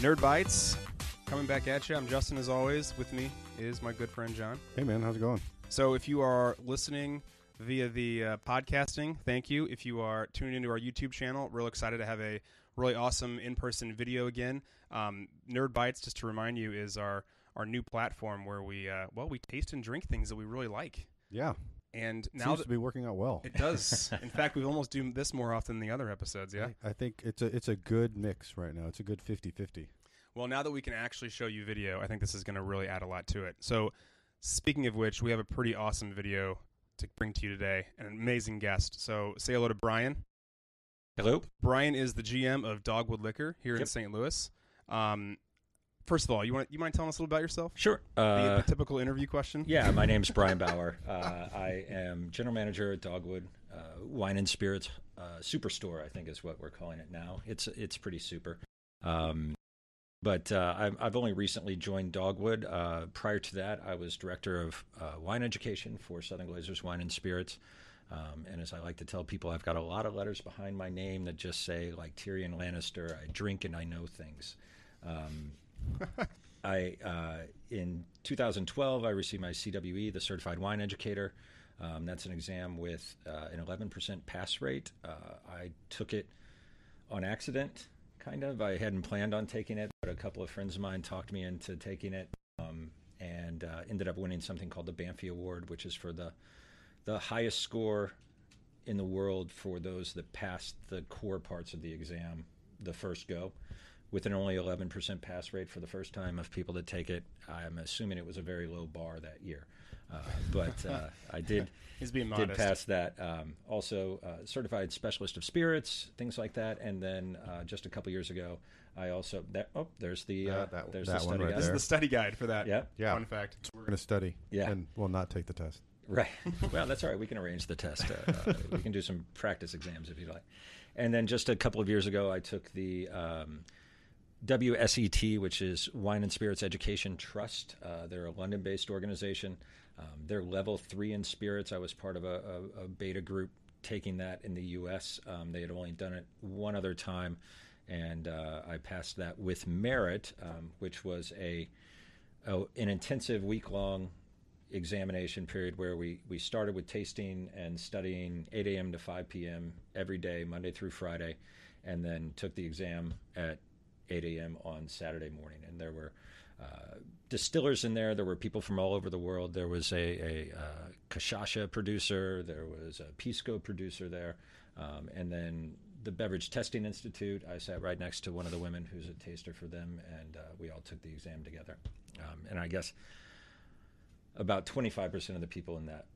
Nerd Bites coming back at you. I'm Justin, as always. With me is my good friend John. Hey man, how's it going? So, if you are listening via the uh, podcasting, thank you. If you are tuning into our YouTube channel, real excited to have a really awesome in-person video again. Um, Nerd Bites, just to remind you, is our our new platform where we uh, well we taste and drink things that we really like. Yeah, And now seems that to be working out well. it does, in fact, we almost do this more often than the other episodes. Yeah. I, I think it's a it's a good mix right now. It's a good 50-50. Well, now that we can actually show you video, I think this is going to really add a lot to it. So, speaking of which, we have a pretty awesome video to bring to you today, an amazing guest. So, say hello to Brian. Hello. Brian is the GM of Dogwood Liquor here in St. Louis. Um, first of all, you want you mind telling us a little about yourself? Sure. The, Uh, the typical interview question. yeah, my name's Brian Bauer. Uh, I am general manager at Dogwood uh, Wine and Spirits uh, Superstore. I think is what we're calling it now. It's it's pretty super. Um, but uh, I've, I've only recently joined Dogwood. Uh, prior to that, I was director of uh, wine education for Southern Glazers Wine and Spirits. Um, and as I like to tell people, I've got a lot of letters behind my name that just say, like Tyrion Lannister, I drink and I know things. Um, I uh, in 2012 I received my CWE, the Certified Wine Educator. Um, that's an exam with uh, an 11% pass rate. Uh, I took it on accident, kind of. I hadn't planned on taking it, but a couple of friends of mine talked me into taking it, um, and uh, ended up winning something called the Banfi Award, which is for the the highest score in the world for those that passed the core parts of the exam the first go with an only 11% pass rate for the first time of people that take it. I'm assuming it was a very low bar that year. Uh, but uh, I did He's being did pass that. Um, also, uh, certified specialist of spirits, things like that. And then uh, just a couple years ago, I also that oh, there's the uh, Uh, that- there's that the study right guide. This is the study guide for that. Yeah, Yeah. Fun fact. We're going to study. Yeah. and we'll not take the test. Right. Well, that's all right. We can arrange the test. Uh, we can do some practice exams if you'd like. And then just a couple of years ago, I took the um, WSET, which is Wine and Spirits Education Trust. Uh, they're a London based organization. Um, they're level three in spirits. I was part of a, a, a beta group taking that in the U.S. Um, they had only done it one other time, and uh, I passed that with merit, um, which was a, a an intensive week long examination period where we, we started with tasting and studying 8 a.m. to 5 p.m. every day, Monday through Friday, and then took the exam at 8 a.m. on Saturday morning. And there were uh, distillers in there. There were people from all over the world. There was a, a uh, Cachaça producer. There was a Pisco producer there. Um, and then the Beverage Testing Institute. I sat right next to one of the women who's a taster for them, and uh, we all took the exam together. Um, and I guess about 25% of the people in that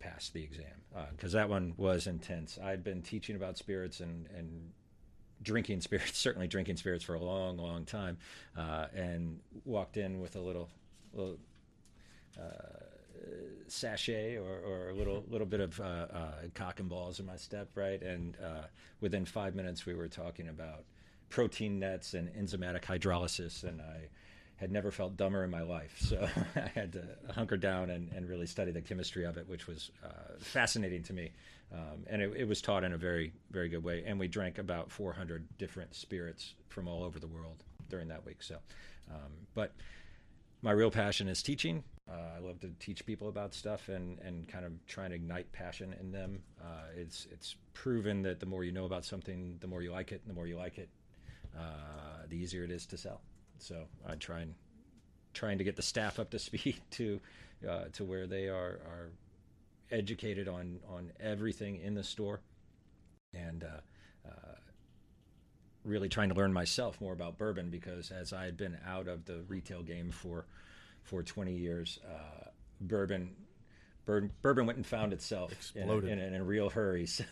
passed the exam because that one was intense. I'd been teaching about spirits and, and drinking spirits, certainly drinking spirits for a long, long time, uh, and walked in with a little, little uh, sashay or, or a little little bit of uh, uh, cock and balls in my step, right? And uh, within five minutes, we were talking about protein nets and enzymatic hydrolysis, and I had never felt dumber in my life. So I had to hunker down and, and really study the chemistry of it, which was uh, fascinating to me. Um, and it, it was taught in a very, very good way. And we drank about 400 different spirits from all over the world during that week. So, um, but my real passion is teaching. Uh, I love to teach people about stuff and, and kind of try and ignite passion in them. Uh, it's it's proven that the more you know about something, the more you like it, and the more you like it, uh, the easier it is to sell. So I try and trying to get the staff up to speed to uh, to where they are are educated on on everything in the store, and uh, uh, really trying to learn myself more about bourbon because as I had been out of the retail game for for 20 years, uh, bourbon. Bourbon, bourbon went and found itself in a, Exploded. in, a, in a real hurry. So,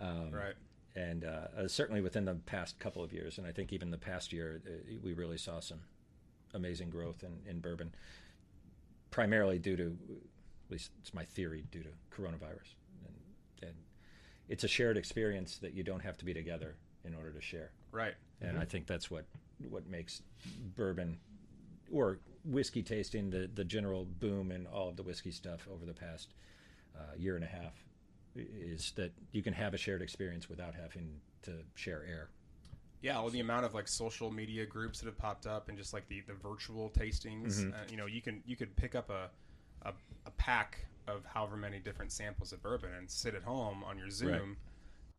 um, Right. and uh, uh, certainly within the past couple of years, and I think even the past year, uh, we really saw some amazing growth in, in bourbon, primarily due to, at least it's my theory, due to coronavirus. And, and it's a shared experience that you don't have to be together in order to share. Right. And I think that's what what makes bourbon or whiskey tasting the the general boom in all of the whiskey stuff over the past uh, year and a half is that you can have a shared experience without having to share air. Yeah, well, the amount of like social media groups that have popped up and just like the, the virtual tastings. Mhm. Uh, you know, you can you could pick up a, a a pack of however many different samples of bourbon and sit at home on your Zoom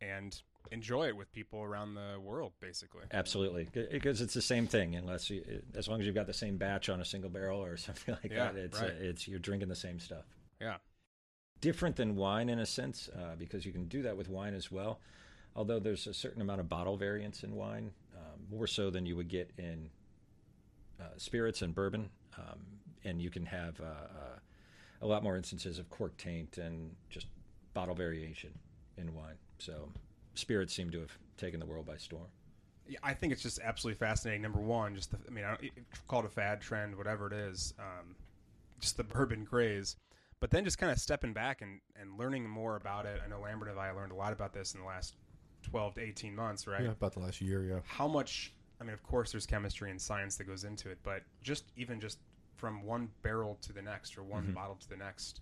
and enjoy it with people around the world, basically. Absolutely, because it's the same thing. Unless you, as long as you've got the same batch on a single barrel or something like Yeah, that, it's right. uh, it's you're drinking the same stuff. Yeah. Different than wine in a sense, uh, because you can do that with wine as well. Although there's a certain amount of bottle variance in wine, um, more so than you would get in uh, spirits and bourbon, um, and you can have uh, uh, a lot more instances of cork taint and just bottle variation in wine. So spirits seem to have taken the world by storm. Yeah, I think it's just absolutely fascinating. Number one, just the, I mean, I don't, call it a fad, trend, whatever it is, um, just the bourbon craze. But then just kind of stepping back and, and learning more about it. I know Lambert and I learned a lot about this in the last 12 to 18 months, right? Yeah, about the last year. Yeah. How much, I mean, of course, there's chemistry and science that goes into it, but just even just from one barrel to the next or one Mhm. bottle to the next.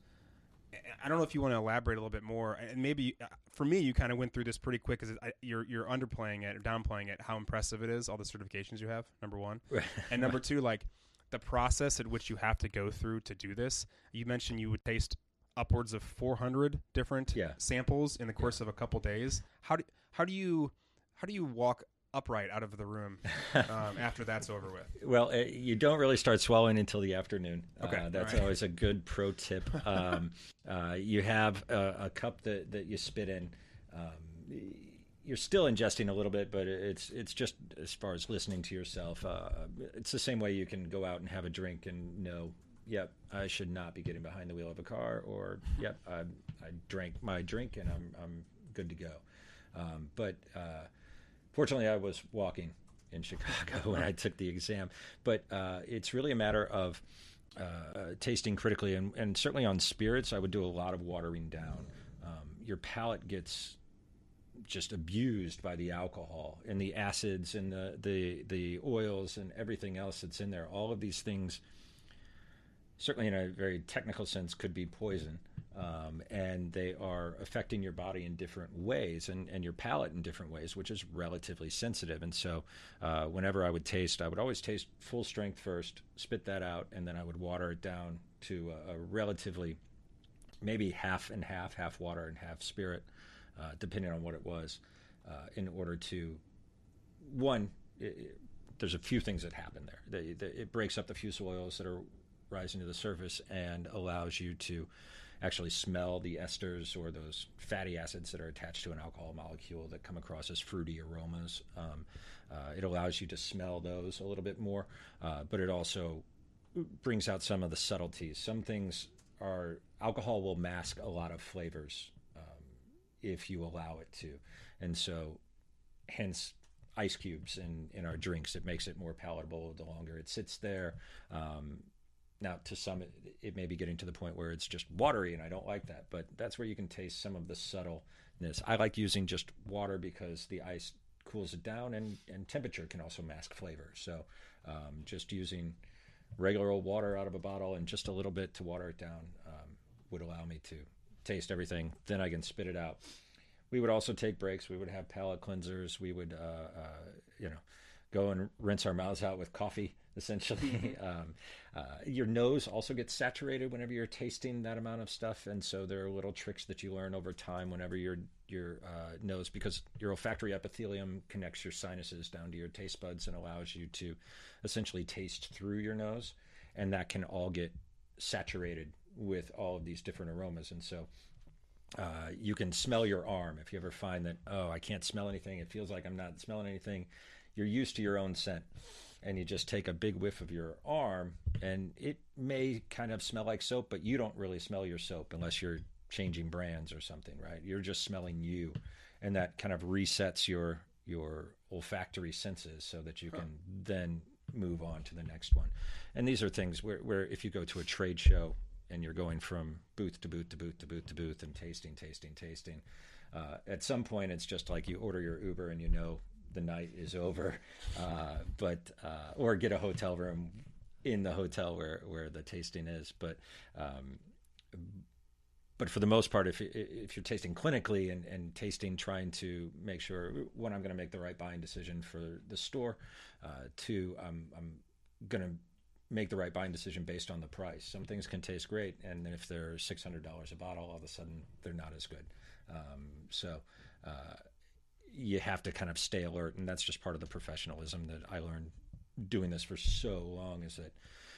I- don't know if you want to elaborate a little bit more, and maybe uh, for me, you kind of went through this pretty quick because you're you're underplaying it or downplaying it. How impressive it is, all the certifications you have. Number one, and number two, like the process at which you have to go through to do this. You mentioned you would taste upwards of 400 different Yeah. samples in the course of a couple days. How do how do you how do you walk upright out of the room um, after that's over with? Well, uh, you don't really start swallowing until the afternoon. Okay, uh, that's alright. always a good pro tip. Um, uh, you have a, a cup that, that you spit in. Um, you're still ingesting a little bit, but it's it's just as far as listening to yourself. Uh, it's the same way you can go out and have a drink and know, yep, I should not be getting behind the wheel of a car, or yep, I, I drank my drink and I'm I'm good to go. Um, but uh, fortunately, I was walking in Chicago when I took the exam. But uh, it's really a matter of uh, tasting critically, and, and certainly on spirits, I would do a lot of watering down. Um, your palate gets just abused by the alcohol and the acids and the, the the oils and everything else that's in there. All of these things, certainly in a very technical sense, could be poison. Um, and they are affecting your body in different ways and, and your palate in different ways, which is relatively sensitive. And so, uh, whenever I would taste, I would always taste full strength first, spit that out, and then I would water it down to a, a relatively maybe half and half, half water and half spirit, uh, depending on what it was, uh, in order to one. It, it- there's a few things that happen there. They, they, it breaks up the fusel oils that are rising to the surface and allows you to actually smell the esters or those fatty acids that are attached to an alcohol molecule that come across as fruity aromas. Um, uh, it allows you to smell those a little bit more, uh, but it also brings out some of the subtleties. Some things are alcohol will mask a lot of flavors um, if you allow it to, and so hence ice cubes in, in our drinks. It makes it more palatable the longer it sits there. Um, now, to some, it, it may be getting to the point where it's just watery, and I don't like that. But that's where you can taste some of the subtleness. I like using just water because the ice cools it down, and, and temperature can also mask flavor. So, um, just using regular old water out of a bottle and just a little bit to water it down um, would allow me to taste everything. Then I can spit it out. We would also take breaks. We would have palate cleansers. We would, uh, uh, you know, go and rinse our mouths out with coffee. Essentially, um, uh, your nose also gets saturated whenever you're tasting that amount of stuff, and so there are little tricks that you learn over time whenever your your uh, nose, because your olfactory epithelium connects your sinuses down to your taste buds and allows you to essentially taste through your nose, and that can all get saturated with all of these different aromas, and so uh, you can smell your arm. If you ever find that oh i can't smell anything it feels like i'm not smelling anything you're used to your own scent and you just take a big whiff of your arm and it may kind of smell like soap but you don't really smell your soap unless you're changing brands or something right you're just smelling you and that kind of resets your your olfactory senses so that you can then move on to the next one and these are things where, where if you go to a trade show and you're going from booth to booth to booth to booth to booth and tasting, tasting, tasting. Uh, at some point, it's just like you order your Uber and you know the night is over, uh, but uh, or get a hotel room in the hotel where where the tasting is. But um, but for the most part, if if you're tasting clinically and, and tasting, trying to make sure one, I'm going to make the right buying decision for the store. Uh, two, I'm I'm going to make the right buying decision based on the price. Some things can taste great, and then if they're six hundred dollars a bottle, all of a sudden they're not as good. Um, so uh, you have to kind of stay alert, and that's just part of the professionalism that I learned doing this for so long. Is that,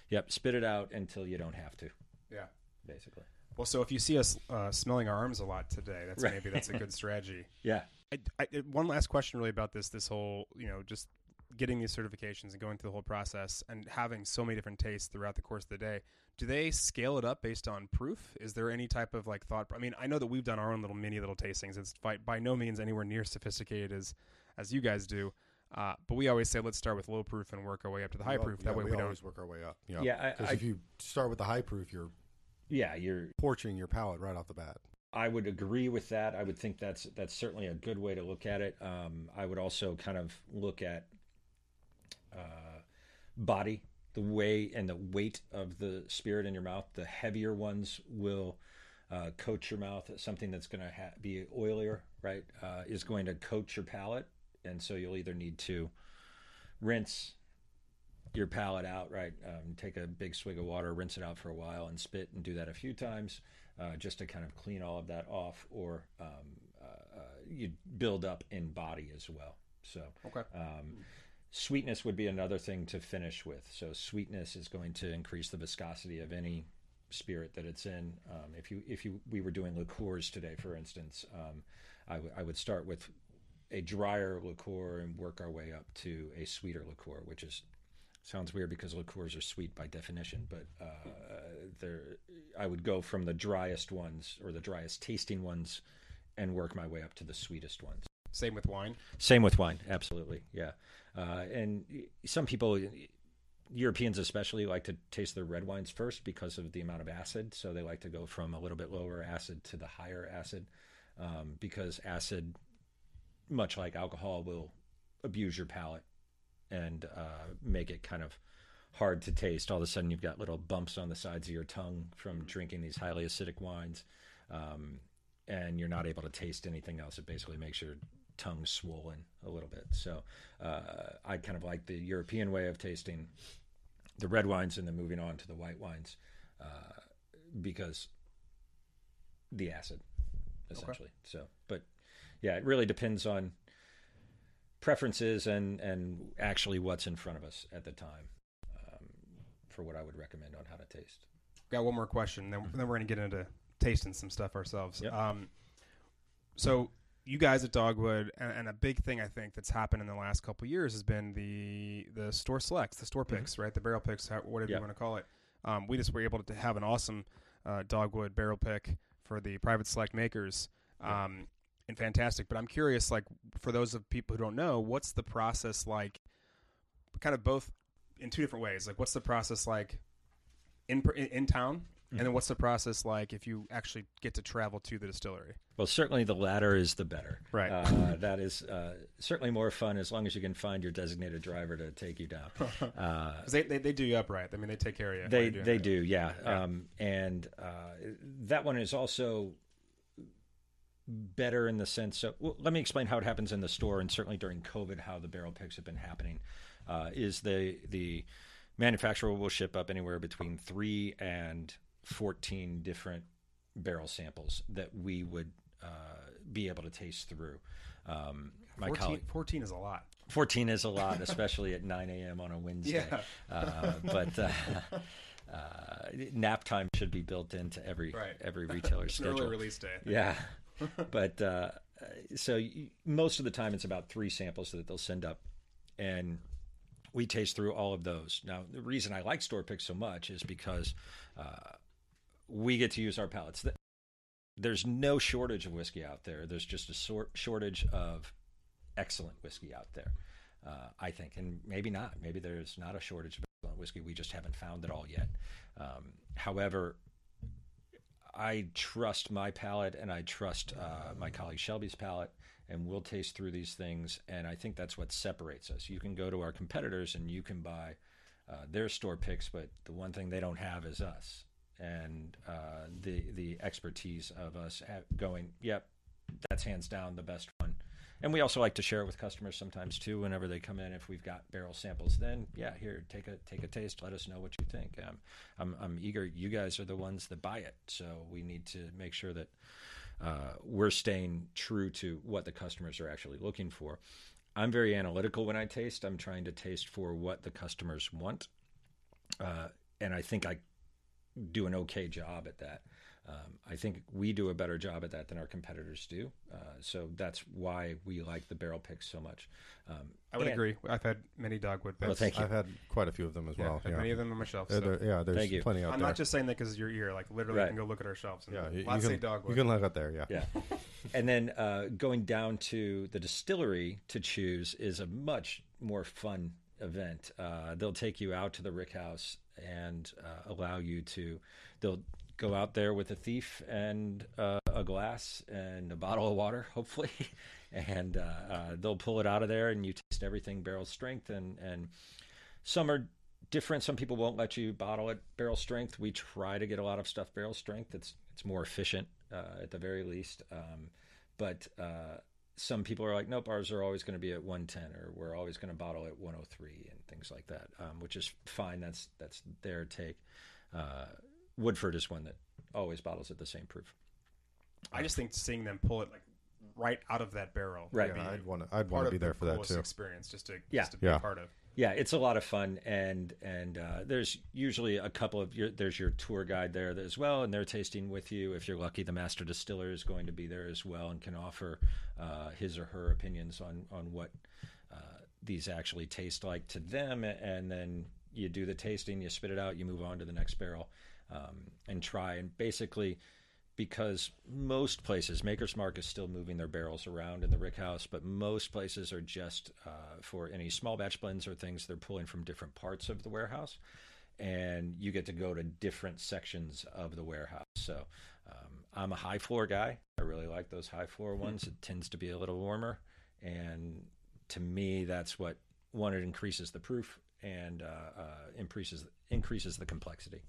yep, spit it out until you don't have to. Yeah. Basically. Well, so if you see us uh, smelling our arms a lot today, that's Right. maybe that's a good strategy. Yeah. I, I, one last question, really, about this this whole you know just getting these certifications and going through the whole process and having so many different tastes throughout the course of the day. Do they scale it up based on proof? Is there any type of like thought? I mean, I know that we've done our own little mini little tastings. It's by, by no means anywhere near sophisticated as as you guys do. Uh, but we always say let's start with low proof and work our way up to the high We al- proof. yeah, that way we, we, don't. always work our way up. You know? Yeah, Because if you start with the high proof, you're Yeah. You're porching your palate right off the bat. I would agree with that. I would think that's that's certainly a good way to look at it. Um, I would also kind of look at uh, body, the way and the weight of the spirit in your mouth. The heavier ones will uh, coat your mouth. Something that's going to ha- be oilier, right, uh, is going to coat your palate, and so you'll either need to rinse your palate out, right? Um, take a big swig of water, rinse it out for a while, and spit, and do that a few times, uh, just to kind of clean all of that off. Or um, uh, uh, you build up in body as well. So Okay. um, sweetness would be another thing to finish with. So sweetness is going to increase the viscosity of any spirit that it's in. Um, if you if you we were doing liqueurs today, for instance, um, I, w- I would start with a drier liqueur and work our way up to a sweeter liqueur, which is sounds weird because liqueurs are sweet by definition, but uh, they're I would go from the driest ones or the driest tasting ones and work my way up to the sweetest ones. Same with wine. Same with wine, absolutely, yeah. Uh, and some people, Europeans especially, like to taste their red wines first because of the amount of acid. So they like to go from a little bit lower acid to the higher acid, um, because acid, much like alcohol, will abuse your palate and uh, make it kind of hard to taste. All of a sudden, you've got little bumps on the sides of your tongue from drinking these highly acidic wines, um, and you're not able to taste anything else. It basically makes your tongue swollen a little bit. So uh, I kind of like the European way of tasting the red wines and then moving on to the white wines uh, because the acid, essentially. So, but yeah, it really depends on preferences and and actually what's in front of us at the time um, for what I would recommend on how to taste. Got one more question, then, then we're going to get into tasting some stuff ourselves. Yep. Um, so you guys at Dogwood, and, and a big thing I think that's happened in the last couple of years has been the the store selects, the store picks, right? The barrel picks, whatever Yep. you want to call it. Um, we just were able to have an awesome uh, Dogwood barrel pick for the private select makers. Um, and fantastic, but I'm curious, like for those of people who don't know, what's the process like? Kind of both in two different ways. Like, what's the process like in in, in town, and then what's the process like if you actually get to travel to the distillery? Well, certainly the latter is the better. Right. Uh, that is uh, certainly more fun as long as you can find your designated driver to take you down. Uh, they, they they do you upright. I mean, they take care of you. they they do, yeah. Yeah. Um, and uh, that one is also better in the sense of. Well, let me explain how it happens in the store, and certainly during COVID, how the barrel picks have been happening. Uh, is the the manufacturer will ship up anywhere between three and fourteen different barrel samples that we would uh, be able to taste through. Um, my 14, colleague, 14 is a lot. 14 is a lot, especially at 9 a.m. on a Wednesday. Yeah. Uh, but uh, uh, nap time should be built into every Right. every retailer's schedule. release day. Yeah. but uh, so most of the time it's about three samples that they'll send up, and we taste through all of those. Now, the reason I like store picks so much is because uh, we get to use our palates. There's no shortage of whiskey out there. There's just a sort shortage of excellent whiskey out there, uh, I think. And maybe not. Maybe there's not a shortage of excellent whiskey. We just haven't found it all yet. Um, however, I trust my palate and I trust uh, my colleague Shelby's palate, and we'll taste through these things. And I think that's what separates us. You can go to our competitors and you can buy uh, their store picks, but the one thing they don't have is us. And uh, the the expertise of us going, yep, that's hands down the best one. And we also like to share it with customers sometimes too. Whenever they come in, if we've got barrel samples, then yeah, here take a take a taste. Let us know what you think. Um, I'm I'm eager. You guys are the ones that buy it, so we need to make sure that uh, we're staying true to what the customers are actually looking for. I'm very analytical when I taste. I'm trying to taste for what the customers want, uh, and I think I do an okay job at that. Um, I think we do a better job at that than our competitors do. Uh, so that's why we like the barrel picks so much. Um, I would and- agree. I've had many dogwood picks. Well, thank you. I've had quite a few of them as Yeah, well. I have Yeah, many of them on my shelf. So. there- yeah there's Thank you. plenty out I'm there. not just saying that because of your ear. Like literally, Right. you can go look at our shelves. And yeah, you, you lots say can dogwood. you can look out there. Yeah, Yeah. and then uh, going down to the distillery to choose is a much more fun event. Uh, they'll take you out to the rick house and uh, allow you to, they'll go out there with a thief and uh, a glass and a bottle of water, hopefully. and uh, uh, they'll pull it out of there and you taste everything barrel strength. And, and some are different. Some people won't let you bottle it barrel strength. We try to get a lot of stuff barrel strength. It's, it's more efficient uh, at the very least. Um, but uh, some people are like, nope, ours are always going to be at 110, or we're always going to bottle at 103, and things like that, um, which is fine. That's that's their take. Uh, Woodford is one that always bottles at the same proof. I just think seeing them pull it like right out of that barrel. Right. Yeah, I'd want to. I'd want to of be the there for that too. experience. Just to Yeah. just to be Yeah. part of. Yeah, it's a lot of fun, and and uh, there's usually a couple of your there's your tour guide there as well, and they're tasting with you. If you're lucky, the master distiller is going to be there as well and can offer uh, his or her opinions on on what uh, these actually taste like to them, and then you do the tasting, you spit it out, you move on to the next barrel, um, and try and basically because most places, Maker's Mark is still moving their barrels around in the rick house, but most places are just uh, for any small batch blends or things they're pulling from different parts of the warehouse, and you get to go to different sections of the warehouse. So um, I'm a high floor guy. I really like those high floor ones. It tends to be a little warmer, and to me, that's what one it increases the proof and uh, uh, increases increases the complexity,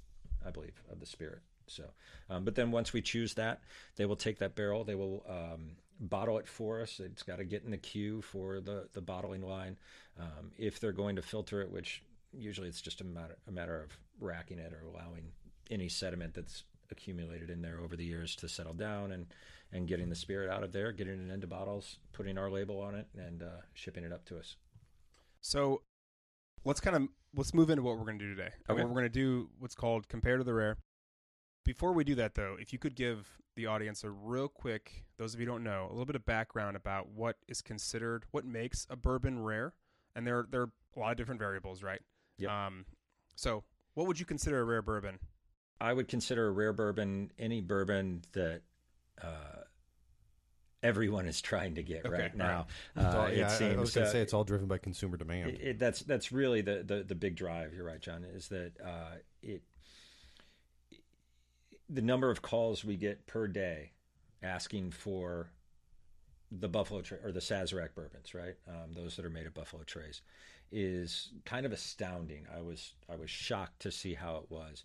I believe, of the spirit. So, um, but then once we choose that, they will take that barrel, they will um, bottle it for us. It's got to get in the queue for the the bottling line. Um, if they're going to filter it, which usually it's just a matter a matter of racking it or allowing any sediment that's accumulated in there over the years to settle down and and getting the spirit out of there, getting it into bottles, putting our label on it, and uh, shipping it up to us. So let's kind of let's move into what we're going to do today. Okay. We're going to do what's called compare to the rare. Before we do that, though, if you could give the audience a real quick, those of you who don't know, a little bit of background about what is considered, what makes a bourbon rare, and there there are a lot of different variables, right? Yep. Um, so, what would you consider a rare bourbon? I would consider a rare bourbon any bourbon that uh, everyone is trying to get Okay, right right. now. All- Uh, yeah, it seems I was going uh, to say it's all driven by consumer demand. it, it- that's that's really the, the the big drive. You're right, John. Is that uh, it the number of calls we get per day asking for the Buffalo Tra- or the Sazerac bourbons, right? Um, those that are made of Buffalo Trace, is kind of astounding. I was I was shocked to see how it was.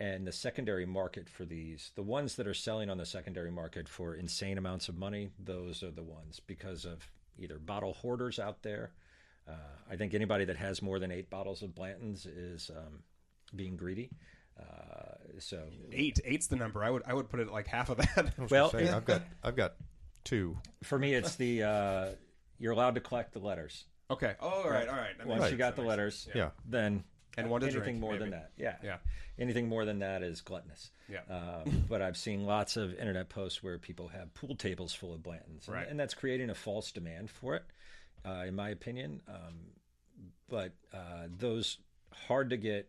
And the secondary market for these, the ones that are selling on the secondary market for insane amounts of money, those are the ones because of either bottle hoarders out there. Uh, I think anybody that has more than eight bottles of Blanton's is um, being greedy. Uh, so Eight. Eight's the number. I would I would put it like half of that. Well, say, I've got I've got two. for me, it's the uh, you're allowed to collect the letters. okay. Oh, all right. All right. That makes Once sense, you got that the letters, sense. Yeah, then And one to anything drink, more maybe. than that, yeah, Yeah. anything more than that is gluttonous. Yeah. Um, but I've seen lots of internet posts where people have pool tables full of Blantons, and, Right. and that's creating a false demand for it, uh, in my opinion. Um, but uh, those hard to get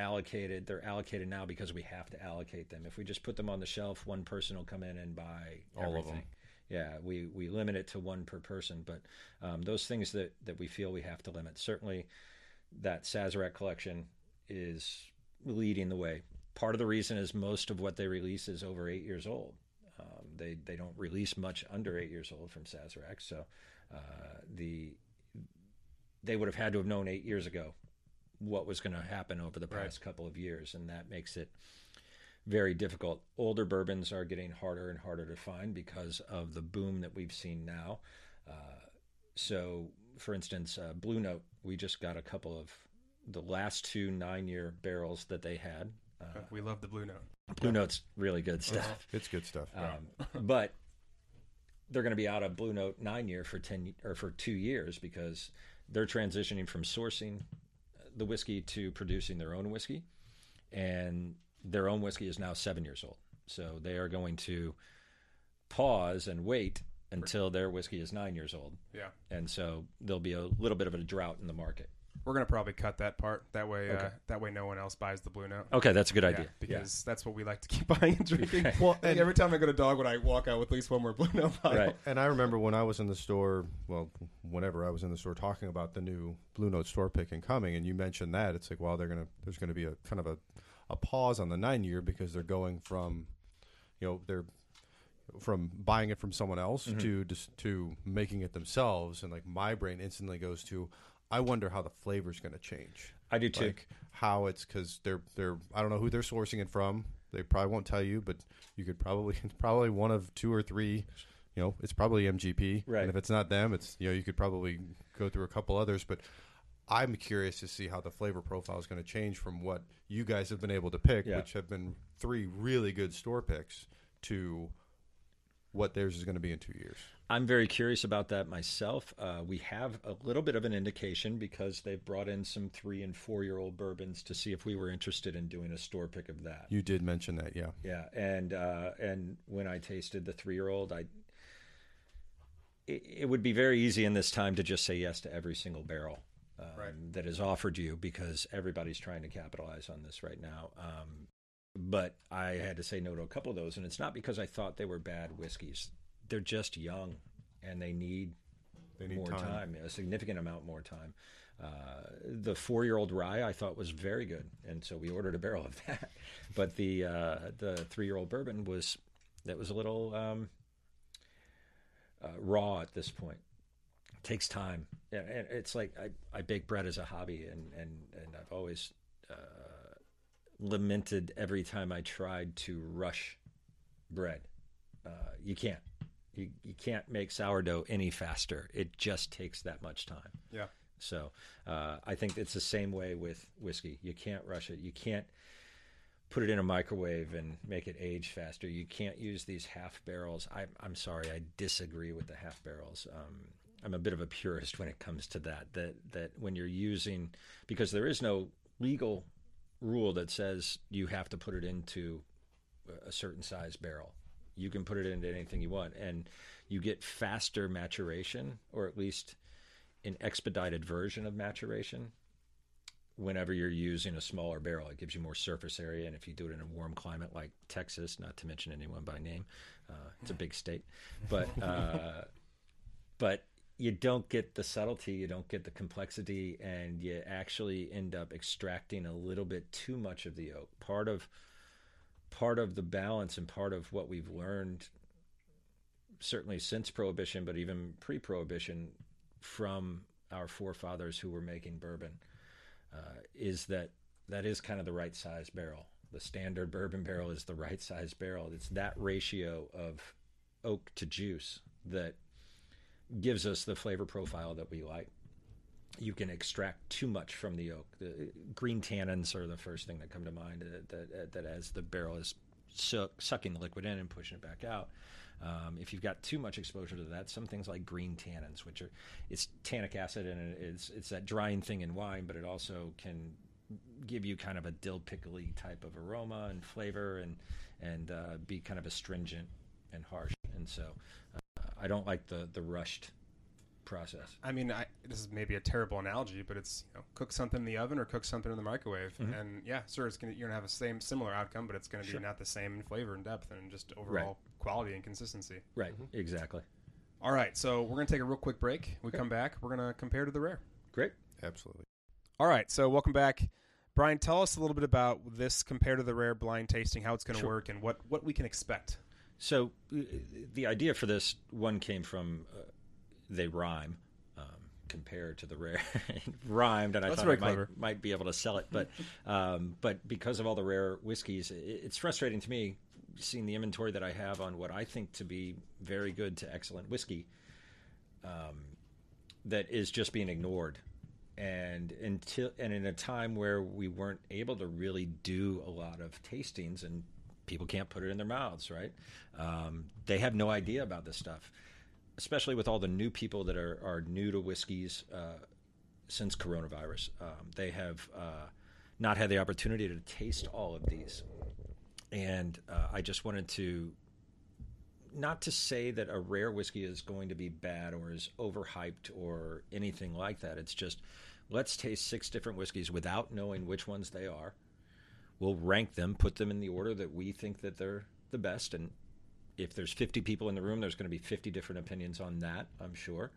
allocated. They're allocated now because we have to allocate them. If we just put them on the shelf, one person will come in and buy All of them. Yeah, we, we limit it to one per person, but um, those things that, that we feel we have to limit. Certainly, that Sazerac collection is leading the way. Part of the reason is most of what they release is over eight years old. Um, they they don't release much under eight years old from Sazerac, so uh, the they would have had to have known eight years ago what was going to happen over the Right. past couple of years, and that makes it very difficult. Older bourbons are getting harder and harder to find because of the boom that we've seen now. Uh, so, for instance, uh, Blue Note, we just got a couple of the last two nine year barrels that they had. Uh, we love the Blue Note. Blue Note's really good stuff. It's good stuff. Um, but they're going to be out of Blue Note nine year for ten or for two years because they're transitioning from sourcing the whiskey to producing their own whiskey, and their own whiskey is now seven years old. So they are going to pause and wait until their whiskey is nine years old. Yeah. And so there'll be a little bit of a drought in the market. We're gonna probably cut that part. That way, uh, that way, no one else buys the Blue Note. Okay, that's a good Yeah, idea. because that's what we like to keep buying and drinking. Okay. Well, I think every time I go to Dogwood, I walk out with at least one more Blue Note bottle. Right. And I remember when I was in the store, well, whenever I was in the store talking about the new Blue Note store pick and coming, and you mentioned that, it's like, well, they're gonna there's gonna be a kind of a, a pause on the nine year because they're going from, you know, they're from buying it from someone else to just to making it themselves, and like my brain instantly goes to, I wonder how the flavor's gonna change. I do too. Like how it's because they're they're I don't know who they're sourcing it from. They probably won't tell you, but you could probably it's probably one of two or three. You know, it's probably MGP, Right. And if it's not them, it's you know you could probably go through a couple others. But I'm curious to see how the flavor profile is going to change from what you guys have been able to pick, Yeah. which have been three really good store picks, to what theirs is going to be in two years. I'm very curious about that myself. Uh, we have a little bit of an indication because they've brought in some three and four year old bourbons to see if we were interested in doing a store pick of that. You did mention that, yeah. Yeah, and uh, and when I tasted the three year old, I it, it would be very easy in this time to just say yes to every single barrel um, Right. that is offered you because everybody's trying to capitalize on this right now. Um, but I had to say no to a couple of those, and it's not because I thought they were bad whiskeys. They're just young, and they need They need more time. time. a significant amount more time. Uh, the four-year-old rye I thought was very good, and so we ordered a barrel of that. But the uh, the three-year-old bourbon was that was a little um, uh, raw at this point. It takes time. And it's like I, I bake bread as a hobby, and and and I've always uh, lamented every time I tried to rush bread. Uh, you can't. You, you can't make sourdough any faster. It just takes that much time. Yeah. So uh, I think it's the same way with whiskey. You can't rush it. You can't put it in a microwave and make it age faster. You can't use these half barrels. I, I'm sorry, I disagree with the half barrels. Um, I'm a bit of a purist when it comes to that. That that when you're using because there is no legal rule that says you have to put it into a certain size barrel. You can put it into anything you want, and you get faster maturation, or at least an expedited version of maturation whenever you're using a smaller barrel. It gives you more surface area, and if you do it in a warm climate like Texas, not to mention anyone by name, uh, it's a big state, but uh, but you don't get the subtlety, you don't get the complexity, and you actually end up extracting a little bit too much of the oak. Part of part of the balance and part of what we've learned certainly since prohibition but even pre-prohibition from our forefathers who were making bourbon uh, is that that is kind of the right size barrel. The standard bourbon barrel is the right size barrel. It's that ratio of oak to juice that gives us the flavor profile that we like you can extract too much from the oak. The green tannins are the first thing that come to mind. That that, that as the barrel is suck, sucking the liquid in and pushing it back out. Um, if you've got too much exposure to that, some things like green tannins, which are it's tannic acid and it's it's that drying thing in wine, but it also can give you kind of a dill pickly type of aroma and flavor and and uh, be kind of astringent and harsh. And so uh, I don't like the the rushed process. I mean, I, this is maybe a terrible analogy, but it's you know, cook something in the oven or cook something in the microwave, Mhm. and yeah, sure, it's gonna you're gonna have a same similar outcome, but it's gonna be not the same in flavor and depth and just overall quality and consistency. Right, exactly. All right, so we're gonna take a real quick break. We come back, we're gonna compare to the rare. Great. Absolutely. All right, so welcome back. Brian, tell us a little bit about this compared to the rare blind tasting, how it's going to Sure. work, and what, what we can expect. So uh, the idea for this one came from uh, they rhyme. Um, compare to the rare. Rhymed, and I That's thought I might, might be able to sell it, but um, but because of all the rare whiskeys, it, it's frustrating to me seeing the inventory that I have on what I think to be very good to excellent whiskey um, that is just being ignored. And until and in a time where we weren't able to really do a lot of tastings and people can't put it in their mouths, right? Um, they have no idea about this stuff, especially with all the new people that are, are new to whiskeys uh, since coronavirus. Um, they have uh, not had the opportunity to taste all of these. And uh, I just wanted to not to say that a rare whiskey is going to be bad or is overhyped or anything like that. It's just let's taste six different whiskeys without knowing which ones they are. We'll rank them, put them in the order that we think that they're the best, and if there's 50 people in the room, there's going to be 50 different opinions on that, I'm sure.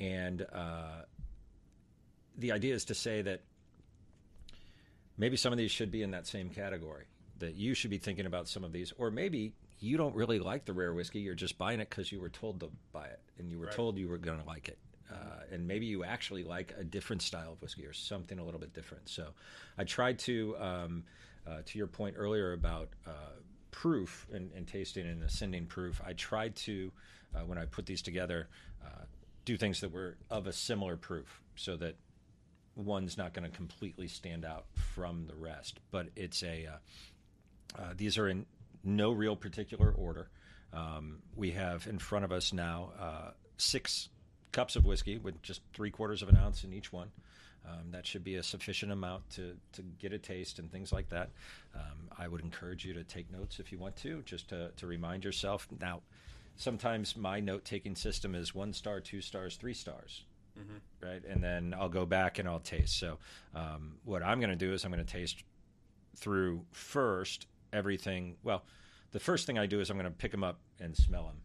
And uh, the idea is to say that maybe some of these should be in that same category. That you should be thinking about some of these, or maybe you don't really like the rare whiskey. You're just buying it because you were told to buy it, and you were Right. told you were going to like it. Uh, and maybe you actually like a different style of whiskey or something a little bit different. So, I tried to, um, uh, to your point earlier about uh, proof and, and tasting and ascending proof. I tried to, uh, when I put these together, uh, do things that were of a similar proof, so that one's not going to completely stand out from the rest. But it's a uh, uh, these are in no real particular order. Um, we have in front of us now uh, six cups of whiskey with just three quarters of an ounce in each one. Um, that should be a sufficient amount to, to get a taste and things like that. Um, I would encourage you to take notes if you want to, just to, to remind yourself. Now, sometimes my note taking system is one star, two stars, three stars right? And then I'll go back and I'll taste. So um, what I'm going to do is I'm going to taste through first everything. Well, the first thing I do is I'm going to pick them up and smell them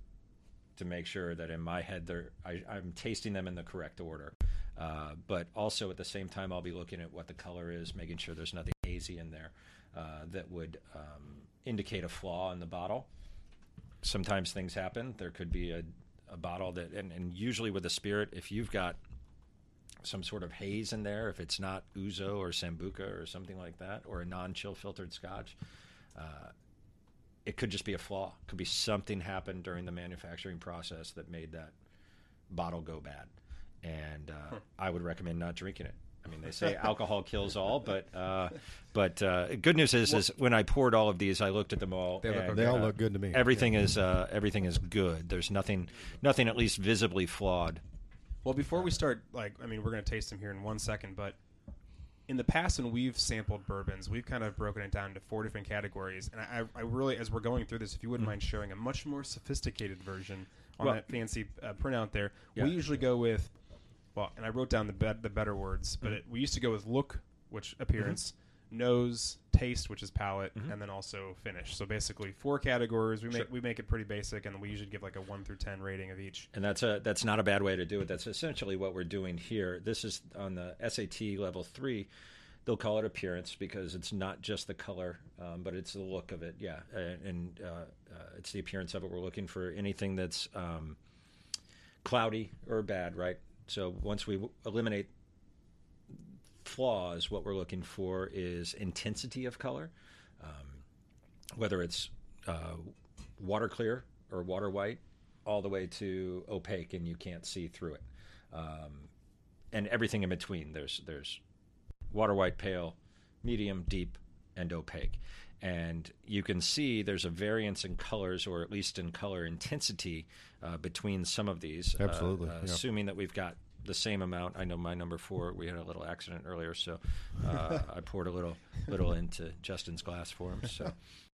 to make sure that in my head they're I, I'm tasting them in the correct order. Uh, but also at the same time, I'll be looking at what the color is, making sure there's nothing hazy in there uh, that would um, indicate a flaw in the bottle. Sometimes things happen. There could be a, a bottle that, and, and usually with a spirit, if you've got some sort of haze in there, if it's not ouzo or sambuca or something like that, or a non-chill filtered scotch, uh, it could just be a flaw. It could be something happened during the manufacturing process that made that bottle go bad. And uh, I would recommend not drinking it. I mean, they say alcohol kills all, but uh, but uh, good news is is when I poured all of these, I looked at them all. They look and, okay. They all uh, look good to me. Everything is uh, everything is good. There's nothing nothing at least visibly flawed. Well, before we start, like, I mean, we're going to taste them here in one second, but in the past, when we've sampled bourbons, we've kind of broken it down into four different categories. And I, I really, as we're going through this, if you wouldn't mind showing a much more sophisticated version on Well- that fancy uh, printout there, Yeah. we usually go with, well, and I wrote down the bet the better words, but it, we used to go with look, which appearance, nose, taste, which is palate, and then also finish. So basically, four categories. We make Sure. we make it pretty basic, and we usually give like a one through ten rating of each. And that's a that's not a bad way to do it. That's essentially what we're doing here. This is on the SAT level three. They'll call it appearance because it's not just the color, um, but it's the look of it. Yeah, and, and uh, uh, it's the appearance of it. We're looking for anything that's um, cloudy or bad, right? So once we eliminate flaws, what we're looking for is intensity of color, um, whether it's uh, water clear or water white, all the way to opaque and you can't see through it, um, and everything in between. There's there's water white, pale, medium, deep, and opaque. And you can see there's a variance in colors, or at least in color intensity, uh, between some of these. uh, Absolutely, uh, yeah. Assuming that we've got the same amount. I know my number four. We had a little accident earlier, so uh, I poured a little little into Justin's glass for him. So,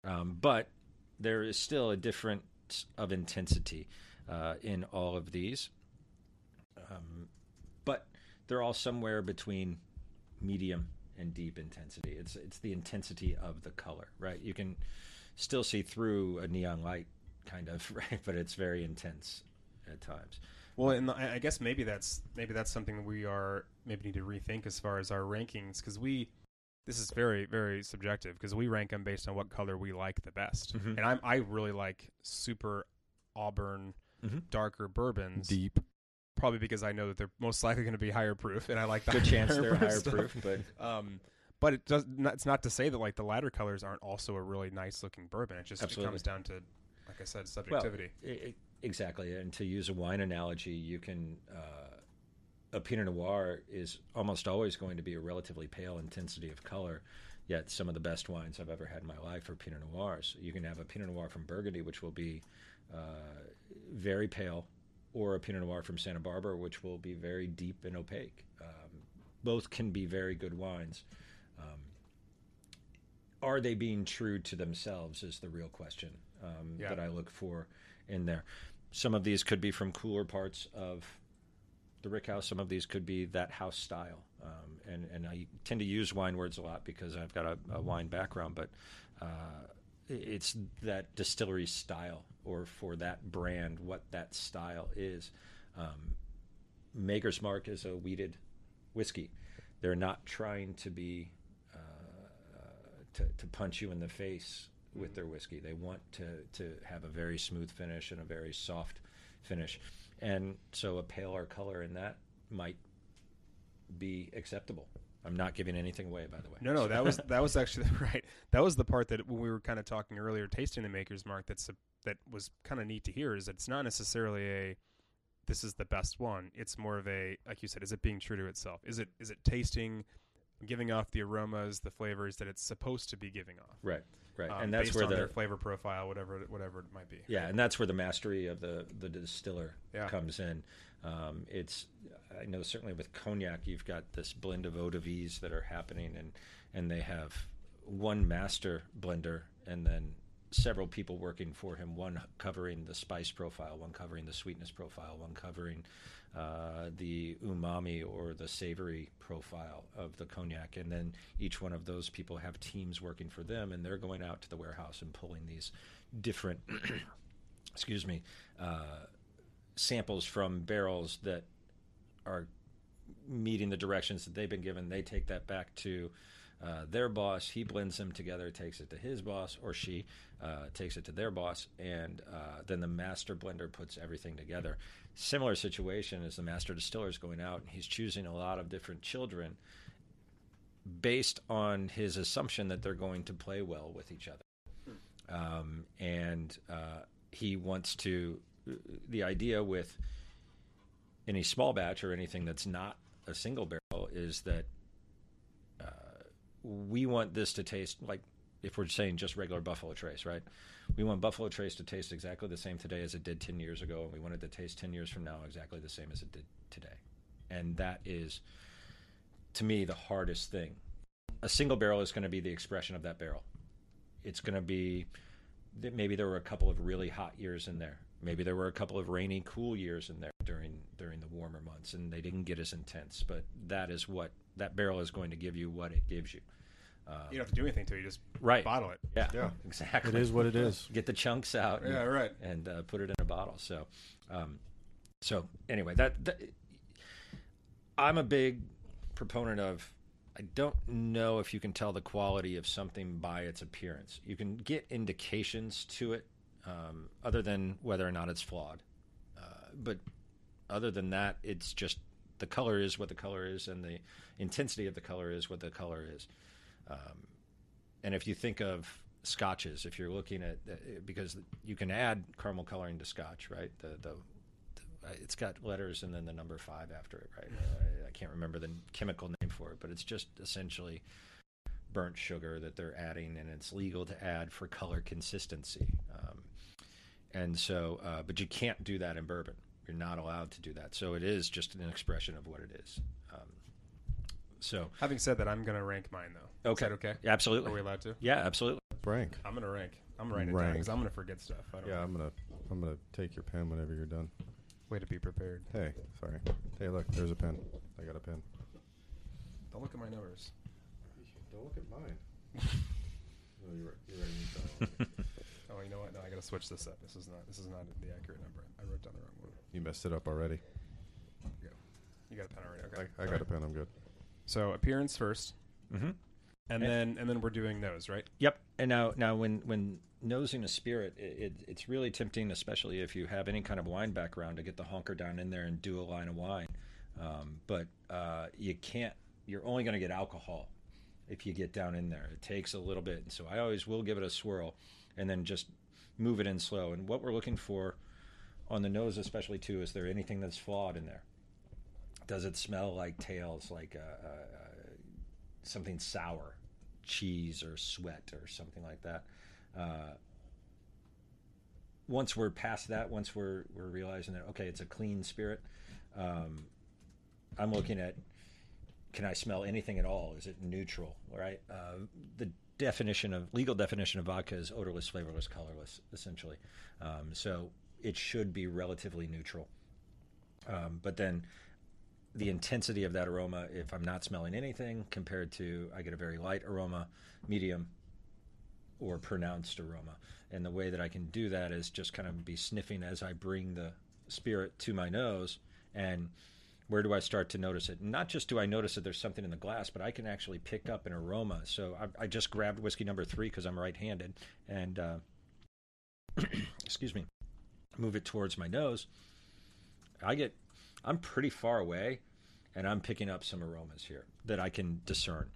um, but there is still a difference of intensity uh, in all of these, um, but they're all somewhere between medium and deep intensity. It's it's the intensity of the color, right? You can still see through a neon light, kind of, right? But it's very intense at times. Well, and I I guess maybe that's maybe that's something that we are maybe need to rethink as far as our rankings because we this is very very subjective because we rank them based on what color we like the best, Mhm. and I'm I really like super auburn Mhm. darker bourbons, Deep. Probably because I know that they're most likely going to be higher proof, and I like the Good chance they're higher stuff. proof, but Um, but it does. Not, it's not to say that like the lighter colors aren't also a really nice looking bourbon. It just it comes down to, like I said, well, subjectivity. i- i- exactly. And to use a wine analogy, you can uh, a Pinot Noir is almost always going to be a relatively pale intensity of color. Yet some of the best wines I've ever had in my life are Pinot Noirs. You can have a Pinot Noir from Burgundy, which will be uh, very pale, or a Pinot Noir from Santa Barbara, which will be very deep and opaque. Um, both can be very good wines. Um, are they being true to themselves is the real question um, Yeah. that I look for in there. Some of these could be from cooler parts of the rickhouse. Some of these could be that house style. Um, and, and I tend to use wine words a lot because I've got a, a wine background, but uh, it's that distillery style or for that brand, what that style is. Um, Maker's Mark is a wheated whiskey. They're not trying to be uh, to, to punch you in the face with their whiskey. They want to to have a very smooth finish and a very soft finish, and so a paler color in that might be acceptable. I'm not giving anything away, by the way. No, no, that was that was actually right. That was the part that when we were kind of talking earlier, tasting the Maker's Mark. That's a, that was kind of neat to hear. Is that it's not necessarily a this is the best one. It's more of a like you said. Is it being true to itself? Is it is it tasting, giving off the aromas, the flavors that it's supposed to be giving off? right, right, um, and that's where the their flavor profile, whatever whatever it might be. Yeah, and that's where the mastery of the the distiller Yeah. comes in. Um, it's I know certainly with cognac, you've got this blend of eau de vies that are happening, and and they have one master blender, and then several people working for him. One covering the spice profile, one covering the sweetness profile, one covering uh, the umami or the savory profile of the cognac, and then each one of those people have teams working for them, and they're going out to the warehouse and pulling these different, excuse me, uh, samples from barrels that are meeting the directions that they've been given. They take that back to uh, their boss. He blends them together, takes it to his boss, or she uh, takes it to their boss, and uh, then the master blender puts everything together. Similar situation is the master distiller is going out and he's choosing a lot of different children based on his assumption that they're going to play well with each other. Um, and uh, he wants to, the idea with any small batch or anything that's not a single barrel is that uh, we want this to taste like if we're saying just regular Buffalo Trace, right? We want Buffalo Trace to taste exactly the same today as it did 10 years ago, and we want it to taste 10 years from now exactly the same as it did today. And that is, to me, the hardest thing. A single barrel is going to be the expression of that barrel. It's going to be maybe there were a couple of really hot years in there. Maybe there were a couple of rainy, cool years in there during during the warmer months, and they didn't get as intense. But that is what that barrel is going to give you. What it gives you. Um, You don't have to do anything to it. You just Right. bottle it. yeah, Yeah. exactly. It is what it is. Get the chunks out. and- Yeah, right. and uh, put it in a bottle. So, um, so anyway, that, that I'm a big proponent of. I don't know if you can tell the quality of something by its appearance. You can get indications to it, um, other than whether or not it's flawed. Uh, but other than that, it's just the color is what the color is, and the intensity of the color is what the color is. Um, and if you think of scotches, if you're looking at because you can add caramel coloring to scotch, right? The the, the it's got letters and then the number five after it, right? I, I can't remember the chemical name for it, but it's just essentially burnt sugar that they're adding, and it's legal to add for color consistency. Um, and so, uh, but you can't do that in bourbon. You're not allowed to do that. So it is just an expression of what it is. Um, so Having said that, I'm going to rank mine though. Okay. Is that okay? absolutely, Are we allowed to? yeah, absolutely. Rank. I'm going to rank. I'm writing it down Rank. because I'm going to forget stuff. I don't Yeah, know. I'm gonna I'm gonna take your pen whenever you're done. Way to be prepared. Hey, sorry. Hey, look, there's a pen. I got a pen. Don't look at my numbers. Don't look at mine. no, you're you're Oh, you know what? No, I got to switch this up. This is not. This is not the accurate number. I wrote down the wrong one. You messed it up already. You got a pen already. Okay. I, I got a pen. I'm good. So appearance first. Mm-hmm. and then and then we're doing those, right? Yep. And now, now when when nosing a spirit, it, it, it's really tempting, especially if you have any kind of wine background, to get the honker down in there and do a line of wine. Um, but uh, you can't. You're only going to get alcohol if you get down in there. It takes a little bit, and so I always will give it a swirl, and then just move it in slow. And what we're looking for on the nose, especially too, is there anything that's flawed in there? Does it smell like tails, like uh, uh, something sour, cheese or sweat or something like that? Uh, once we're past that, once we're we're realizing that okay, it's a clean spirit, um, I'm looking at can I smell anything at all? Is it neutral? Right. Uh, the definition of legal definition of vodka is odorless, flavorless, colorless, essentially. Um, so it should be relatively neutral. Um, but then the intensity of that aroma, if I'm not smelling anything, compared to I get a very light aroma, medium, or pronounced aroma. And the way that I can do that is just kind of be sniffing as I bring the spirit to my nose and where do I start to notice it? Not just do I notice that there's something in the glass, but I can actually pick up an aroma. So I, I just grabbed whiskey number three because I'm right-handed, and uh, excuse me, move it towards my nose. I get, I'm pretty far away, and I'm picking up some aromas here that I can discern.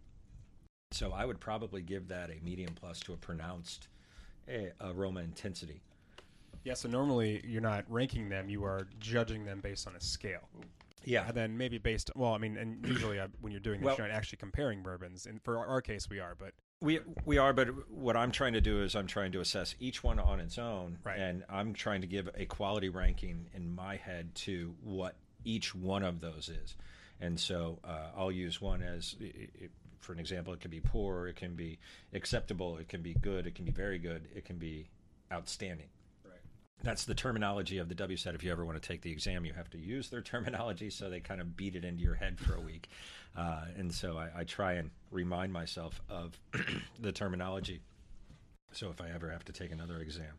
So I would probably give that a medium plus to a pronounced eh, aroma intensity. Yeah. So normally you're not ranking them; you are judging them based on a scale. Yeah, And then maybe based. Well, I mean, and usually uh, when you're doing this, Well- you're not actually comparing bourbons. And for our, our case, we are. But We we are, but what I'm trying to do is I'm trying to assess each one on its own, Right. and I'm trying to give a quality ranking in my head to what each one of those is, and so uh, I'll use one as, for an example, it can be poor, it can be acceptable, it can be good, it can be very good, it can be outstanding. Right. That's the terminology of the WSET. If you ever want to take the exam, you have to use their terminology, so they kind of beat it into your head for a week. Uh, and so I, I try and remind myself of the terminology. So if I ever have to take another exam,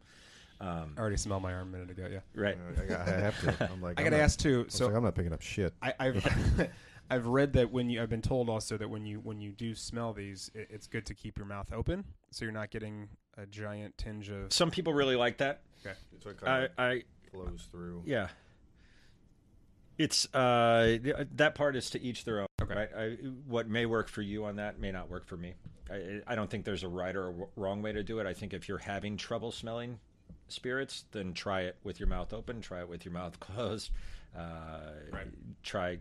um, I already smelled my arm a minute ago. Yeah. right? I, got- I have to. I'm like, I I'm got to not- ask too. I was So like, I'm not picking up shit. I, I've I've read that when you I've been told also that when you when you do smell these, it, it's good to keep your mouth open so you're not getting a giant tinge of. Some people really like that. So it I, kind of I flows through. yeah. It's uh, that part is to each their own. Okay. Right? I, what may work for you on that may not work for me. I, I don't think there's a right or a wrong way to do it. I think if you're having trouble smelling spirits, then try it with your mouth open. Try it with your mouth closed. Uh, Right. Try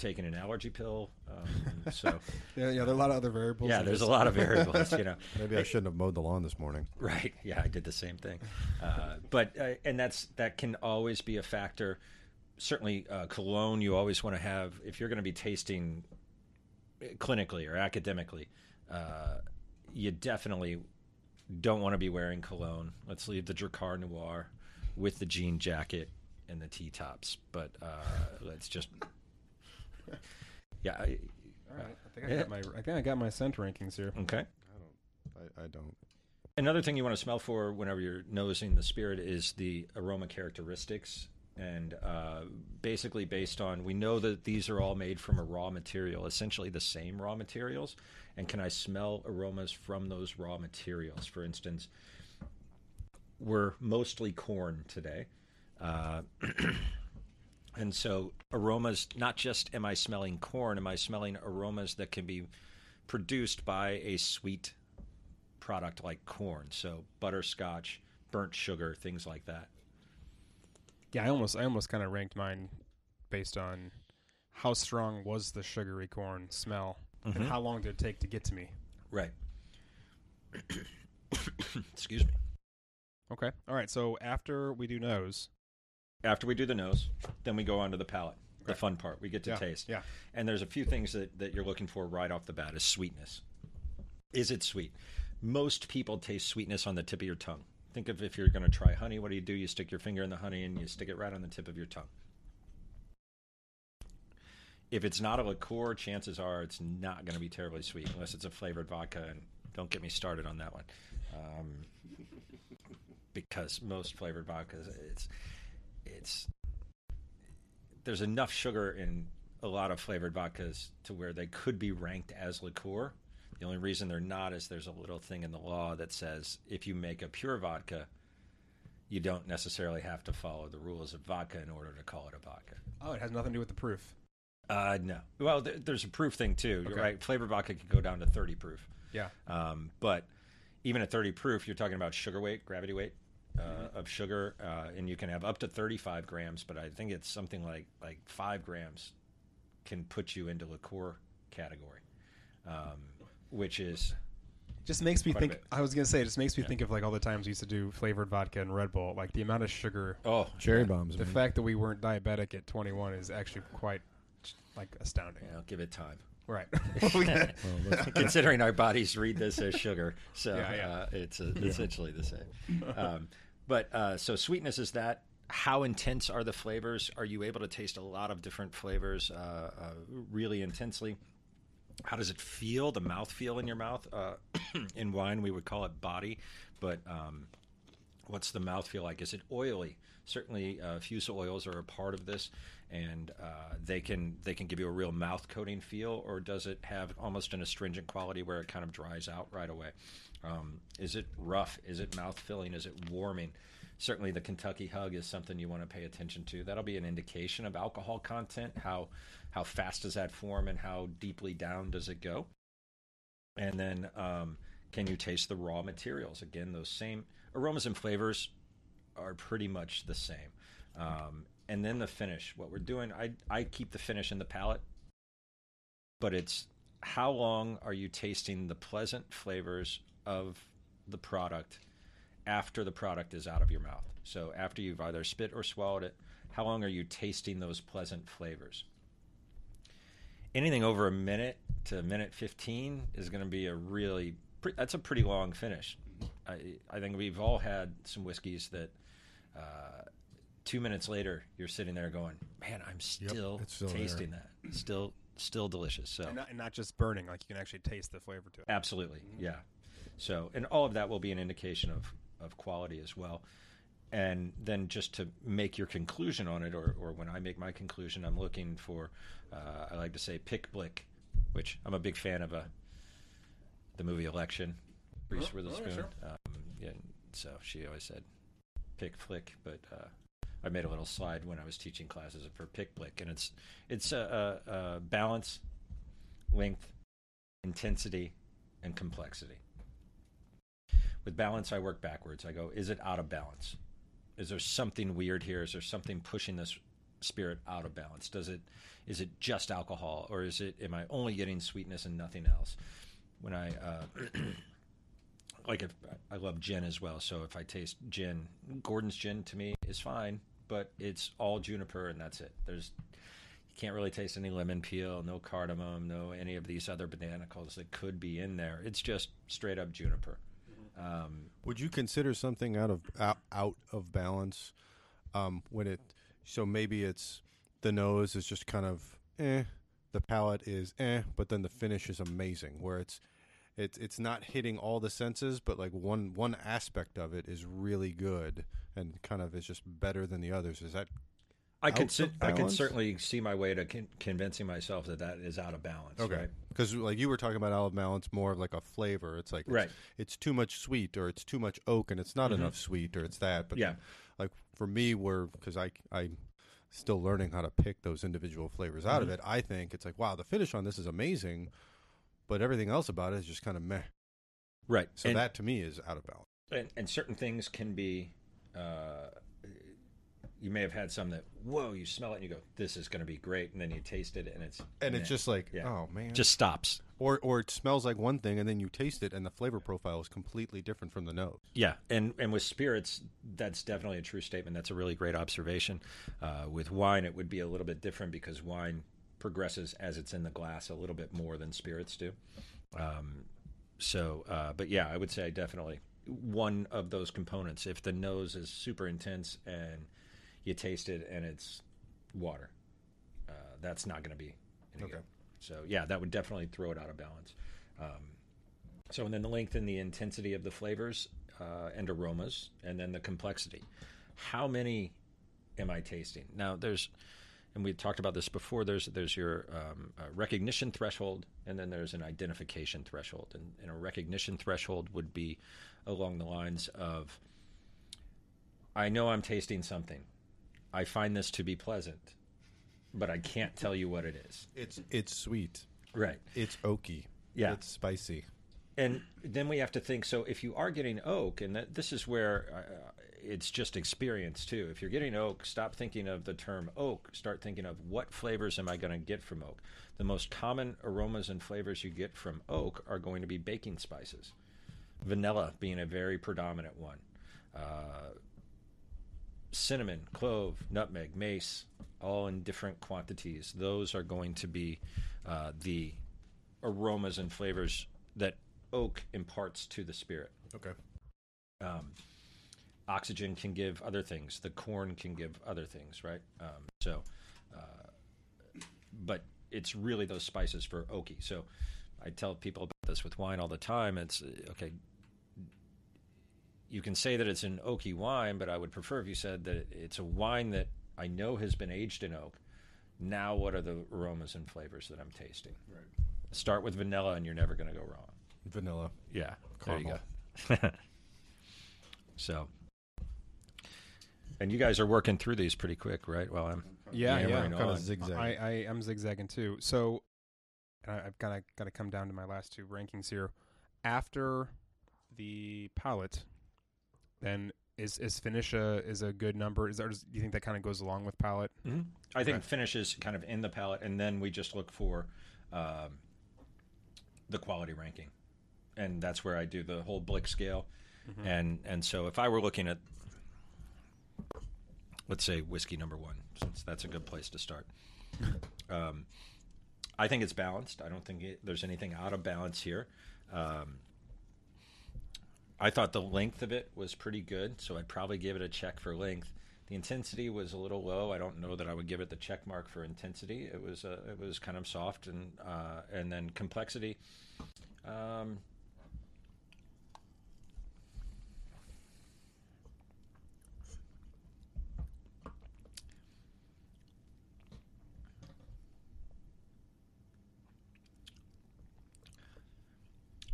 taking an allergy pill. Um, so Yeah, yeah. There are a lot of other variables. yeah, there's a lot of variables. You know. Maybe I shouldn't have mowed the lawn this morning. Right. Yeah, I did the same thing. Uh, but uh, and that's that can always be a factor. Certainly, uh, cologne. You always want to have if you're going to be tasting clinically or academically. Uh, you definitely don't want to be wearing cologne. Let's leave the Drakkar Noir with the jean jacket and the T tops. But uh, let's just yeah. I, All right. I think I got my I think I got my scent rankings here. okay. I, I don't. Another thing you want to smell for whenever you're nosing the spirit is the aroma characteristics. And uh, basically, based on, we know that these are all made from a raw material, essentially the same raw materials. And can I smell aromas from those raw materials? For instance, we're mostly corn today. Uh, and so, aromas, not just am I smelling corn, am I smelling aromas that can be produced by a sweet product like corn. So butterscotch, burnt sugar, things like that. Yeah, I almost I almost kind of ranked mine based on how strong was the sugary corn smell Mhm. and how long did it take to get to me. Right. Excuse me. Okay. All right. So after we do nose, After we do the nose, then we go on to the palate. The fun part. We get to yeah, taste. Yeah. And there's a few things that, that you're looking for right off the bat is sweetness. Is it sweet? Most people taste sweetness on the tip of your tongue. Think of if you're going to try honey, what do you do? You stick your finger in the honey and you stick it right on the tip of your tongue. If it's not a liqueur, chances are it's not going to be terribly sweet unless it's a flavored vodka. And don't get me started on that one. Um, because most flavored vodkas, it's, it's, there's enough sugar in a lot of flavored vodkas to where they could be ranked as liqueur. The only reason they're not is there's a little thing in the law that says if you make a pure vodka, you don't necessarily have to follow the rules of vodka in order to call it a vodka. Oh, it has nothing to do with the proof. Uh, no. Well, th- there's a proof thing too. You're right. Flavored vodka can go down to 30 proof. Yeah. Um, but even at 30 proof, you're talking about sugar weight, gravity weight uh, of sugar, uh, and you can have up to 35 grams. But I think it's something like like five grams can put you into liqueur category, um, which is Just makes me think. I was gonna say, it just makes me think of like all the times we used to do flavored vodka and Red Bull. Like the amount of sugar. oh Cherry bombs. The man. fact that we weren't diabetic at 21 is actually quite like astounding. yeah, I'll give it time. Right. Well, Considering our bodies read this as sugar, so Yeah, yeah. Uh, it's uh, essentially the same. Um, but uh, so sweetness is that. How intense are the flavors? Are you able to taste a lot of different flavors uh, uh, really intensely? How does it feel? The mouth feel in your mouth. Uh, in wine, we would call it body, but um, what's the mouth feel like? Is it oily? Certainly, uh, fusel oils are a part of this, and uh, they can they can give you a real mouth coating feel, or does it have almost an astringent quality where it kind of dries out right away? Um, is it rough? Is it mouth filling? Is it warming? Certainly, the Kentucky Hug is something you want to pay attention to. That'll be an indication of alcohol content. How how fast does that form, and how deeply down does it go? And then, um, can you taste the raw materials? Again, those same aromas and flavors are pretty much the same. Um, and then the finish. What we're doing, I I keep the finish in the palate, but it's how long are you tasting the pleasant flavors of the product after the product is out of your mouth? So after you've either spit or swallowed it, how long are you tasting those pleasant flavors? Anything over a minute to a minute 15 is going to be a really that's a pretty long finish. I, I think we've all had some whiskeys that uh, two minutes later you're sitting there going, "Man, I'm still, it's still there. tasting that. Still, still delicious." So and, not, and not just burning. Like you can actually taste the flavor to it. Absolutely, yeah. So, and all of that will be an indication of of quality as well. And then just to make your conclusion on it, or, or when I make my conclusion, I'm looking for, uh, I like to say, pick blick, which I'm a big fan of. A, the movie Election, Reese Oh, oh, yeah, Witherspoon. sure. Um, yeah, so she always said pick flick, but uh, I made a little slide when I was teaching classes for pick blick, and it's it's a, a, a balance, length, intensity, and complexity. With balance, I work backwards. I go, is it out of balance? Is there something weird here? Is there something pushing this spirit out of balance? Does it is it just alcohol, or is it am I only getting sweetness and nothing else? When I uh, like if I love gin as well, so if I taste gin, Gordon's gin to me is fine, but it's all juniper and that's it. There's you can't really taste any lemon peel, no cardamom, no any of these other botanicals that could be in there. It's just straight up juniper. Um, Would you consider something out of out, out of balance um, when it? So maybe it's the nose is just kind of eh, the palate is eh, but then the finish is amazing. Where it's it's it's not hitting all the senses, but like one one aspect of it is really good and kind of is just better than the others. Is that I could I could certainly see my way to con- convincing myself that that is out of balance. Okay, Because like you were talking about out of balance, more of like a flavor. It's like it's, Right. it's too much sweet, or it's too much oak, and it's not mm-hmm. enough sweet, or it's that. But Yeah. like for me, where because I I still learning how to pick those individual flavors out of mm-hmm. it. I think it's like wow, the finish on this is amazing, but everything else about it is just kind of meh. Right. So and, that to me is out of balance. and, and certain things can be. Uh, you may have had some that whoa, you smell it and you go, "This is going to be great," and then you taste it and it's And it's just like Yeah. oh man, just stops. or or it smells like one thing, and then you taste it, and the flavor profile is completely different from the nose. Yeah, and and with spirits, that's definitely a true statement. That's a really great observation. Uh, with wine, it would be a little bit different because wine progresses as it's in the glass a little bit more than spirits do. Um, so, uh, but yeah, I would say definitely one of those components. If the nose is super intense and you taste it and it's water, uh, that's not going to be any Okay. good. So yeah, that would definitely throw it out of balance. Um, so, and then the length and the intensity of the flavors uh, and aromas, and then the complexity. How many am I tasting? Now, there's and we talked about this before. There's there's your um, uh, recognition threshold, and then there's an identification threshold. And, and a recognition threshold would be along the lines of, I know I'm tasting something. I find this to be pleasant, but I can't tell you what it is. It's it's sweet. Right. It's oaky. Yeah. It's spicy. and then we have to think so if you are getting oak and that, this is where uh, it's just experience too. If you're getting oak stop thinking of the term oak. Start thinking of what flavors am i going to get from oak? The most common aromas and flavors you get from oak are going to be baking spices. Vanilla being a very predominant one. Uh, cinnamon clove nutmeg mace all in different quantities. Those are going to be uh, the aromas and flavors that oak imparts to the spirit. Okay. Um, oxygen can give other things. The corn can give other things, right? Um, so, uh, but it's really those spices for oaky. So, I tell people about this with wine all the time. It's uh, okay. You can say that it's an oaky wine, but I would prefer if you said that it's a wine that I know has been aged in oak. Now, what are the aromas and flavors that I'm tasting? Right. Start with vanilla, and you're never going to go wrong. Vanilla. Yeah, Caramel. there you go. so, and you guys are working through these pretty quick, right? Well, I'm Yeah, yeah. yammering Kind on. of zigzag. I, I am zigzagging too. So, and I, I've kind of got to come down to my last two rankings here. After the palette, then is is finish a is a good number? Is there, do you think that kind of goes along with palette? Mhm. I think Okay. finish is kind of in the palette, and then we just look for um, the quality ranking, and that's where I do the whole Blick scale, and and so if I were looking at, let's say whiskey number one, since that's a good place to start. um, I think it's balanced. I don't think it, there's anything out of balance here. Um, I thought the length of it was pretty good, so I'd probably give it a check for length. The intensity was a little low. I don't know that I would give it the check mark for intensity. It was uh, it was kind of soft, and uh, and then complexity. Um,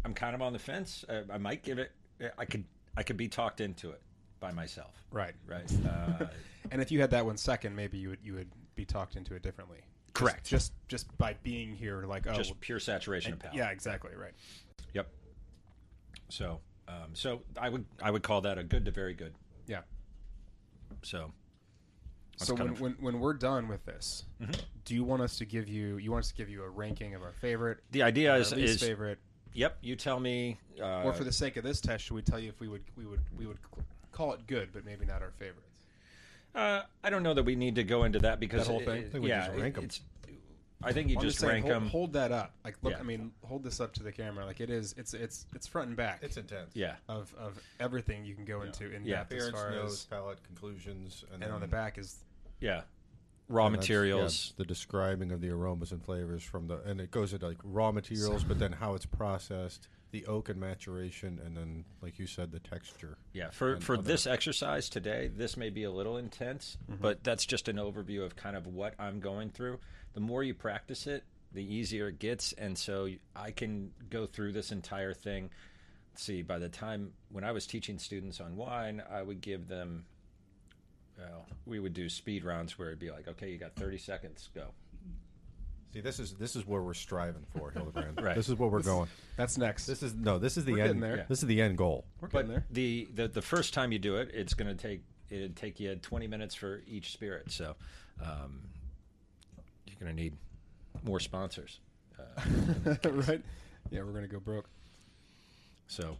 I'm kind of on the fence. Uh, I might give it. I could I could be talked into it by myself, Right. right? Uh, And if you had that one second, maybe you would you would be talked into it differently. Correct. Just just, just by being here, like oh, just well, pure saturation of power. yeah, exactly, right. Yep. So, um, so I would I would call that a good to very good. Yeah. So, so when, of- when when we're done with this, Mhm. do you want us to give you you want us to give you a ranking of our favorite, the idea our is, least is favorite, yep. You tell me. Uh, or for the sake of this test, should we tell you if we would we would we would call it good, but maybe not our favorites? uh, I don't know that we need to go into that because That whole thing? it- I think we yeah, just rank it- 'em. I think you I'm just saying, rank hold, them. hold that up. Like, look, Yeah. I mean, hold this up to the camera. Like it is. It's it's it's front and back It's intense. Yeah. of of everything you can go Yeah. into in Yeah. depth as Appearance, far nose, as palate, conclusions, and, and on the back is Yeah. Raw and that's- yeah, materials. the describing of the aromas and flavors from the, and it goes into like raw materials, but then how it's processed, the oak and maturation, and then like you said, the texture. Yeah, for for other- this exercise today, this may be a little intense, Mm-hmm. but that's just an overview of kind of what I'm going through. The more you practice it, the easier it gets, and so I can go through this entire thing. Let's see, by the time when I was teaching students on wine, I would give them. Well, we would do speed rounds where it'd be like, okay, you got 30 seconds, go. See, this is this is where we're striving for, Hildebrand. Right. This is where we're going. that's next. This is no. This is the We're end. there. Yeah. This is the end goal. We're But getting there. the, the the first time you do it, it's going to take it'd take you 20 minutes for each spirit. So um, you're going to need more sponsors. Uh, right? Yeah, we're gonna go broke. so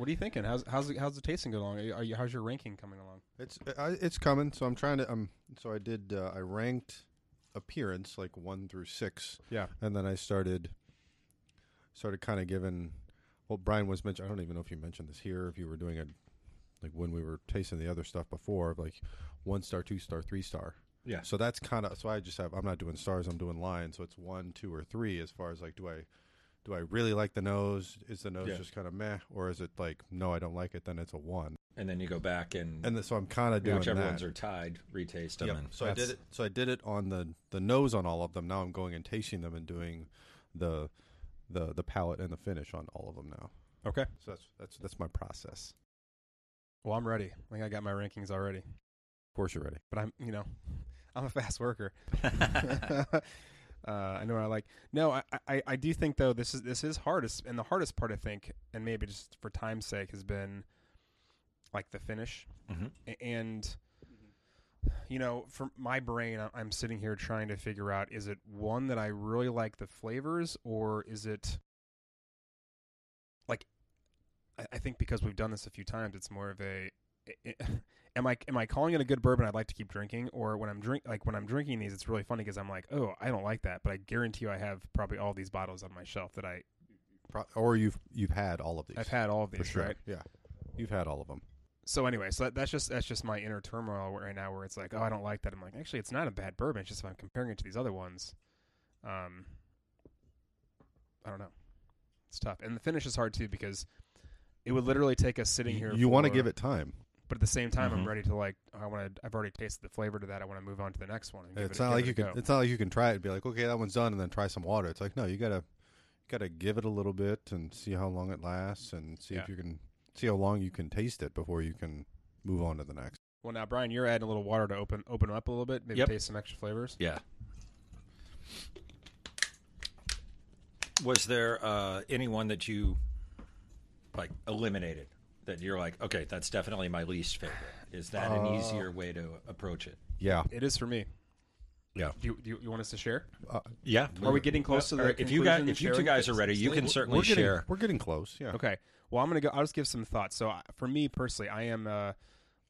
What are you thinking? How's how's the, how's the tasting going along? Are you, how's your ranking coming along? It's I, it's coming. So I'm trying to. Um. So I did. Uh, I ranked appearance like one through six, Yeah. and then I started started kind of giving. Well, Brian was mentioned. I don't even know if you mentioned this here. If you were doing it, like when we were tasting the other stuff before, like one star, two star, three star. yeah, So that's kind of. So I just have. I'm not doing stars. I'm doing lines. So it's one, two, or three. As far as like, do I, do I really like the nose? Is the nose Yeah. just kind of meh, or is it like, no, I don't like it? Then it's a one. and then you go back and, and the, so I'm kind of doing whichever that. ones are tied, retaste them. Yep. And So I did it. So I did it on the the nose on all of them. Now I'm going and tasting them and doing the the the palate and the finish on all of them now. Okay. So that's that's that's my process. Well, I'm ready. I think I got my rankings already. Of course, you're ready. But I'm, you know, I'm a fast worker. uh, I know what I like. No, I, I, I do think though this is this is hardest, and the hardest part I think, and maybe just for time's sake, has been like the finish, Mhm. A- and you know, for my brain, I'm sitting here trying to figure out: is it one that I really like the flavors, or is it like I, I think because we've done this a few times, it's more of a i- i- am I am I calling it a good bourbon I'd like to keep drinking or when I'm drink like when I'm drinking these it's really funny because I'm like oh I don't like that but I guarantee you I have probably all these bottles on my shelf that I Pro- or you've you've had all of these. I've had all of for these sure. right Yeah, you've had all of them. so anyway so that, that's just that's just my inner turmoil right now where it's like oh I don't like that I'm like actually it's not a bad bourbon it's just if I'm comparing it to these other ones um I don't know it's tough and the finish is hard too because it would literally take us sitting here You want to give it time. But at the same time, I'm Mhm. ready to like. I want to. I've already tasted the flavor to that. I want to move on to the next one. And It's it, not give like it you a can. go. It's not like you can try it and be like, okay, that one's done, and then try some water. It's like, no, you gotta, gotta give it a little bit and see how long it lasts, and see Yeah. if you can see how long you can taste it before you can move on to the next. Well, now Brian, you're adding a little water to open open them up a little bit. Maybe Yep. taste some extra flavors. Yeah. Was there uh, anyone that you like eliminated that you're like, okay, that's definitely my least favorite? Is that an Uh, easier way to approach it? Yeah, It is for me. Yeah. Do you, do you, you want us to share? Yeah. Are we getting close to the Or if you guys, conclusion if you two sharing? guys are ready, you can certainly we're getting, share. We're getting close. Yeah. Okay. Well, I'm gonna go. I'll just give some thoughts. So uh, for me personally, I am a,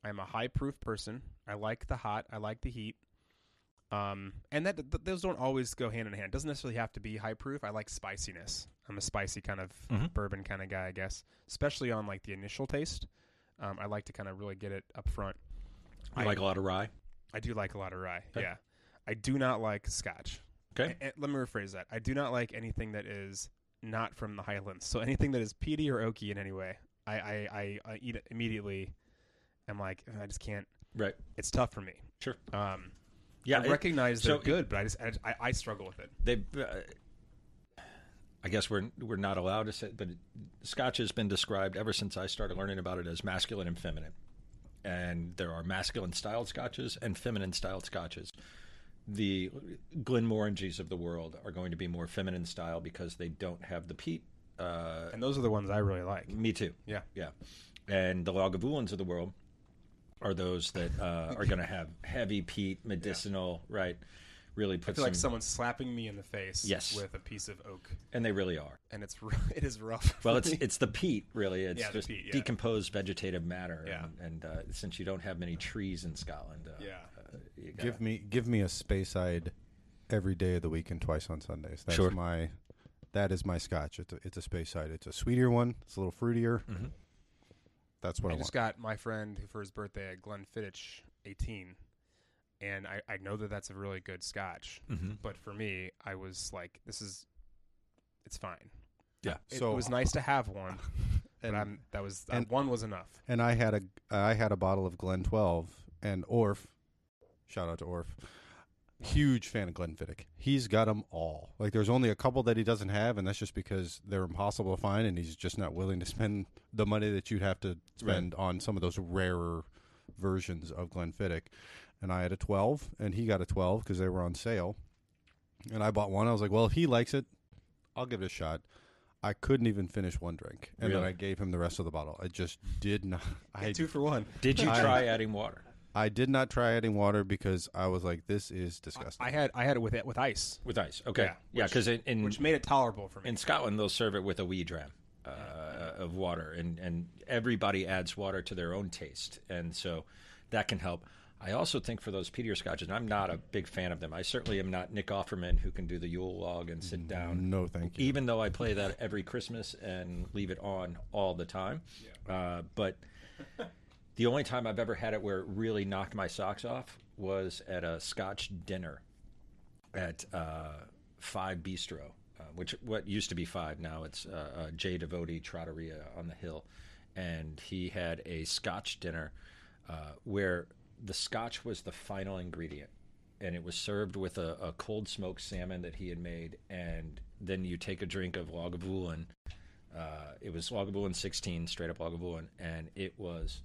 I am a high proof person. I like the hot. I like the heat. Um, and that th- those don't always go hand in hand. It doesn't necessarily have to be high proof. I like spiciness. I'm a spicy kind of Mhm. bourbon kind of guy, I guess. Especially on like the initial taste. Um, I like to kind of really get it up front. You I, like a lot of rye. I do like a lot of rye. Okay. Yeah. I do not like scotch. Okay. Let me rephrase that. I do not like anything that is not from the Highlands. So anything that is peaty or oaky in any way, I, I, I, I eat it immediately. I'm like, I just can't. Right. It's tough for me. Sure. Um, Yeah. I it- recognize they're so- good, but I just, I, just- I, I struggle with it. they uh, I guess we're we're not allowed to say, but Scotch has been described ever since I started learning about it as masculine and feminine, and there are masculine styled Scotches and feminine styled Scotches. The Glenmorangies of the world are going to be more feminine style because they don't have the peat. Uh, And those are the ones I really like. me too. Yeah. Yeah. And the Lagavulins of the world are those that uh, are going to have heavy peat, medicinal, right? Really I feel some, like someone's slapping me in the face Yes. with a piece of oak, and they really are. and it's it is rough. Well, it's me. it's the peat, really. It's Yeah, just peat, yeah. decomposed vegetative matter. Yeah. And, and uh, since you don't have many trees in Scotland, uh, Yeah. uh, gotta- Give me give me a Speyside every day of the week and twice on Sundays. That's Sure. my that is my scotch. It's a, it's a Speyside. It's a sweeter one. It's a little fruitier. Mhm. That's what I I, just want. got my friend for his birthday at Glenfiddich 18, and I, I know that that's a really good scotch. Mhm. But for me, I was like, this is, it's fine. Yeah. It, So- it was nice to have one, and I'm that was uh, and- one was enough. and I had a I had a bottle of Glen 12 and Orf. Shout out to Orf. Huge fan of Glenfiddich. He's got them all. Like there's only a couple that he doesn't have, and that's just because they're impossible to find, and he's just not willing to spend the money that you'd have to spend on some of those rarer versions of Glenfiddich. And I had a 12, and he got a 12 because they were on sale. And I bought one. I was like, well, if he likes it, I'll give it a shot. I couldn't even finish one drink, and then I gave him the rest of the bottle. I just did not. I Two for one. Did you I- try adding water? I did not try adding water because I was like, this is disgusting. I had I had it with it with ice, With ice. Okay. Yeah, Yeah, because in, in, which made it tolerable for me. in Scotland, they'll serve it with a wee dram uh, of water, and, and everybody adds water to their own taste. And so that can help. I also think for those peatier scotches, and I'm not a big fan of them. I certainly am not Nick Offerman, who can do the Yule log and sit down no, thank you. even though I play that every Christmas and leave it on all the time. Uh, but the only time I've ever had it where it really knocked my socks off was at a Scotch dinner at uh, Five Bistro, uh, which what used to be Five now it's uh, uh, J Devoti Trattoria on the hill, and he had a Scotch dinner uh, where the Scotch was the final ingredient, and it was served with a, a cold smoked salmon that he had made, and then you take a drink of Lagavulin. Uh, it was Lagavulin 16, straight up Lagavulin, and it was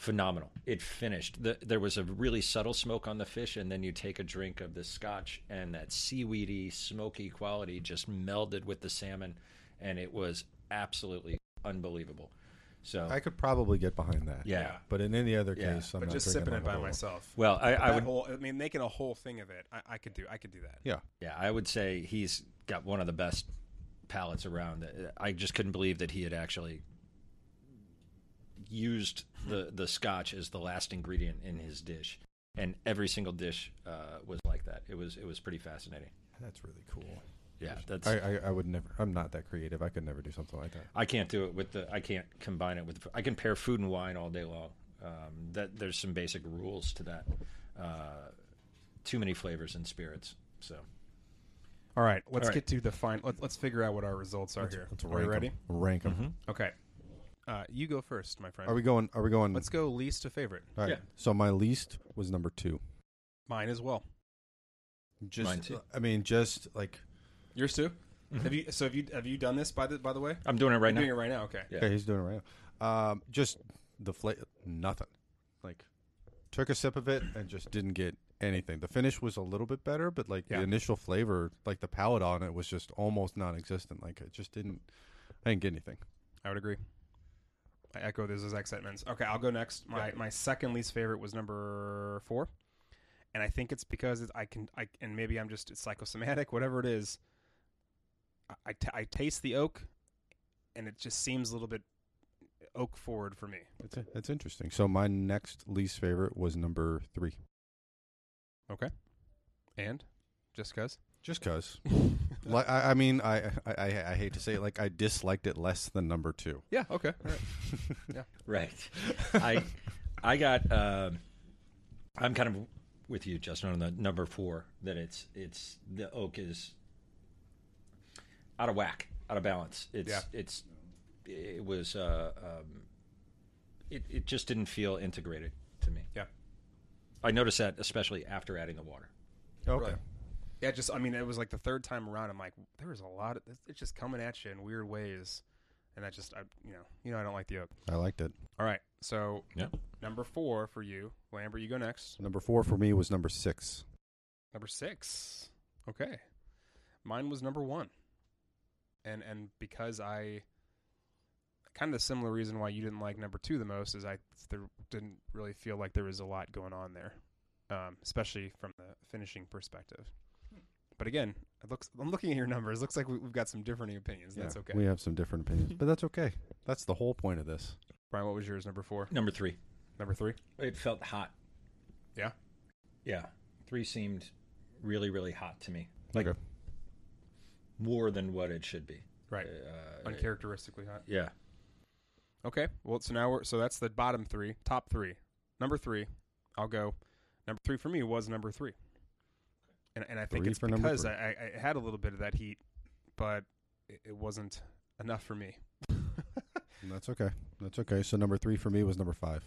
phenomenal. It finished. The, there was a really subtle smoke on the fish, and then you take a drink of the scotch, and that seaweedy, smoky quality just melded with the salmon, and it was absolutely unbelievable. So, I could probably get behind that. yeah. But in any other Yeah. case, I'm but not just sipping it by Lagavulin. myself. Well, I, I would, whole, I mean, making a whole thing of it, I, I could do. I could do that. Yeah. yeah, I would say he's got one of the best palates around. I just couldn't believe that he had actually used the the scotch as the last ingredient in his dish, and every single dish uh, was like that. It was it was pretty fascinating. That's really cool. Yeah, that's I, I, I would never. I'm not that creative. I could never do something like that. I can't do it with the. I can't combine it with. I can pair food and wine all day long. Um, that there's some basic rules to that. Uh, too many flavors and spirits. So All right, let's All right. get to the final. Let's, let's figure out what our results are here. Let's are rank we 'em. ready? Rank them. Okay. Uh, you go first, my friend. Are we going? Are we going? Let's go least to favorite. All right. Yeah. So my least was number two. Mine as well. Just, Mine too. I mean, just like Yours too. Have you? So have you? Have you done this by the by the way? I'm doing it right You're now. doing it right now. Okay. Yeah. okay, he's doing it right now. Um, just the flavor, nothing. Like took a sip of it and just didn't get anything. The finish was a little bit better, but like Yeah. the initial flavor, like the palate on it was just almost non-existent. Like it just didn't. I didn't get anything. I would agree. I echo those exact sentiments. Okay, I'll go next. My Yeah. my second least favorite was number four, and I think it's because it's, I can I and maybe I'm just it's psychosomatic, whatever it is. I I, t- I taste the oak, and it just seems a little bit oak forward for me. That's that's interesting. So my next least favorite was number three. Okay, And just cause. Just cause, like I, I mean, I, I I I hate to say it, like I disliked it less than number two. yeah. Okay. All right. Right. I I got. um I'm kind of with you, Justin, on the number four. That it's it's the oak is out of whack, out of balance. It's Yeah. it's it was uh, um, it it just didn't feel integrated to me. Yeah. I noticed that especially after adding the water. Okay. Right. Yeah, just I mean, it was like the third time around. I'm like, there was a lot of it's just coming at you in weird ways, and that just I you know you know I don't like the oak. I liked it. All right, so Yep. number four for you, Lambert. You go next. Number four for me was number six. Number six. Okay, mine was number one, and and because I kind of the similar reason why you didn't like number two the most is I there didn't really feel like there was a lot going on there, um, especially from the finishing perspective. But again, it looks I'm looking at your numbers. Looks like we- we've got some differing opinions. That's okay. We have some different opinions, but that's okay. That's the whole point of this. Brian, what was yours? Number four. Number three. Number three. It felt hot. Yeah? Yeah. Three seemed really, really hot to me. Like Okay. more than what it should be. Right. Uh, Uncharacteristically hot. Yeah. Okay. Well, so now we're so that's the bottom three, top three. Number three, I'll go. Number three for me was number three, and and I think Three it's for number because three. I, I, I had a little bit of that heat, but it, it wasn't enough for me. That's okay. That's okay. So number three for me was number five.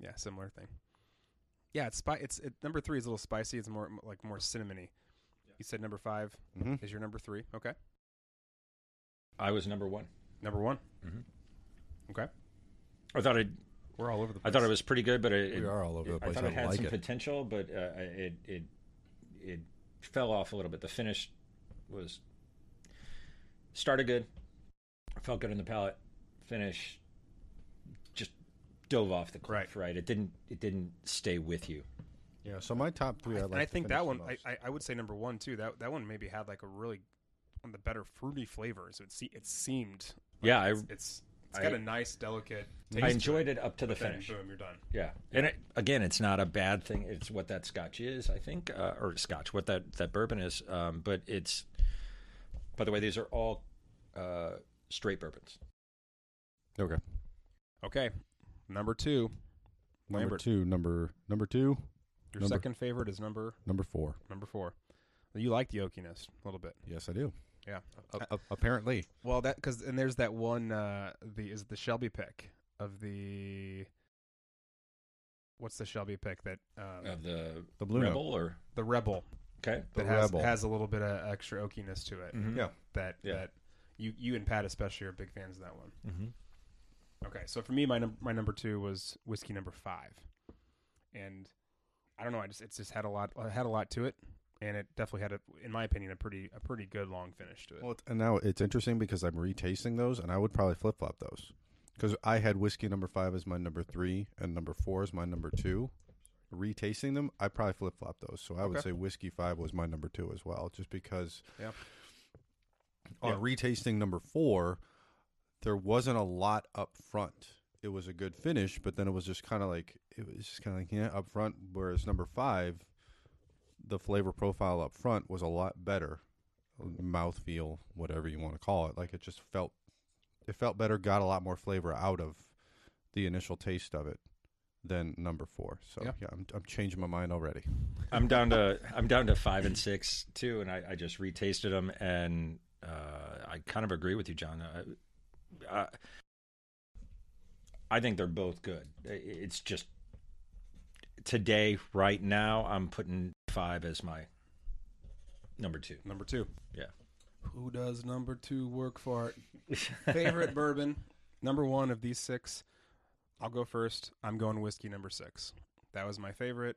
Yeah, similar thing. Yeah, it's spi- It's it, number three is a little spicy. It's more like more cinnamony. You said number five Mm-hmm. is your number three. Okay, I was number one. number one. Mhm. Okay, I thought it. We're all over the. Place. I thought it was pretty good, but it, We are all over the place. I place. thought I, it had like some it. potential, but uh, it it it fell off a little bit. The finish was started good, felt good in the palate. Finish just dove off the cliff. Right. It didn't. It didn't stay with you. Yeah. So my top three, I, I, like and I think finish that one, I. I, I would say number one too. That that one maybe had like a really one of the better fruity flavors. It se- it seemed. like Yeah, I- it's it's, it's I- got a nice delicate. Taste I to enjoyed it up to the but then finish. Boom, you're done. Yeah, and it, again, it's not a bad thing. It's what that Scotch is, I think, uh, or Scotch, what that that bourbon is. Um, but it's, by the way, these are all uh, straight bourbons. okay. Okay, number two. Number Lambert. two. Number number two. Your Number- second favorite is number Number four. number four. You like the oakiness a little bit. Yes, I do. Yeah. A- a- apparently, Well, that because and there's that one. Uh, the is the Shelby pick of the. What's the Shelby pick that um, Of the the Blue Note. Rebel or the Rebel okay. The that has Rebel. has a little bit of extra oakiness to it. Mhm. Yeah. That Yeah. that you you and Pat especially are big fans of that one. Mm-hmm. Okay, so for me, my num- my number two was whiskey number five, and I don't know. I just it's just had a lot uh, had a lot to it, and it definitely had a, in my opinion, a pretty a pretty good long finish to it. Well, and now it's interesting because I'm retasting those, and I would probably flip flop those because I had whiskey number five as my number three, and number four is my number two. Retasting them, I probably flip flop those. So I would Okay. say whiskey five was my number two as well, just because. Yeah. On Yeah. retasting number four, there wasn't a lot up front. It was a good finish, but then it was just kind of like it was just kind of like yeah up front. Whereas number five, the flavor profile up front was a lot better mouthfeel, whatever you want to call it. Like it just felt, it felt better. Got a lot more flavor out of the initial taste of it than number four. So Yeah. yeah, I'm, I'm changing my mind already. I'm down to I'm down to five and six too, and I, I just retasted them, and uh, I kind of agree with you, John. I, I, I think they're both good. It's just today, right now, I'm putting five as my number two. number two. Yeah. Who does number two work for? Favorite bourbon number one of these six. I'll go first. I'm going whiskey number six. That was my favorite.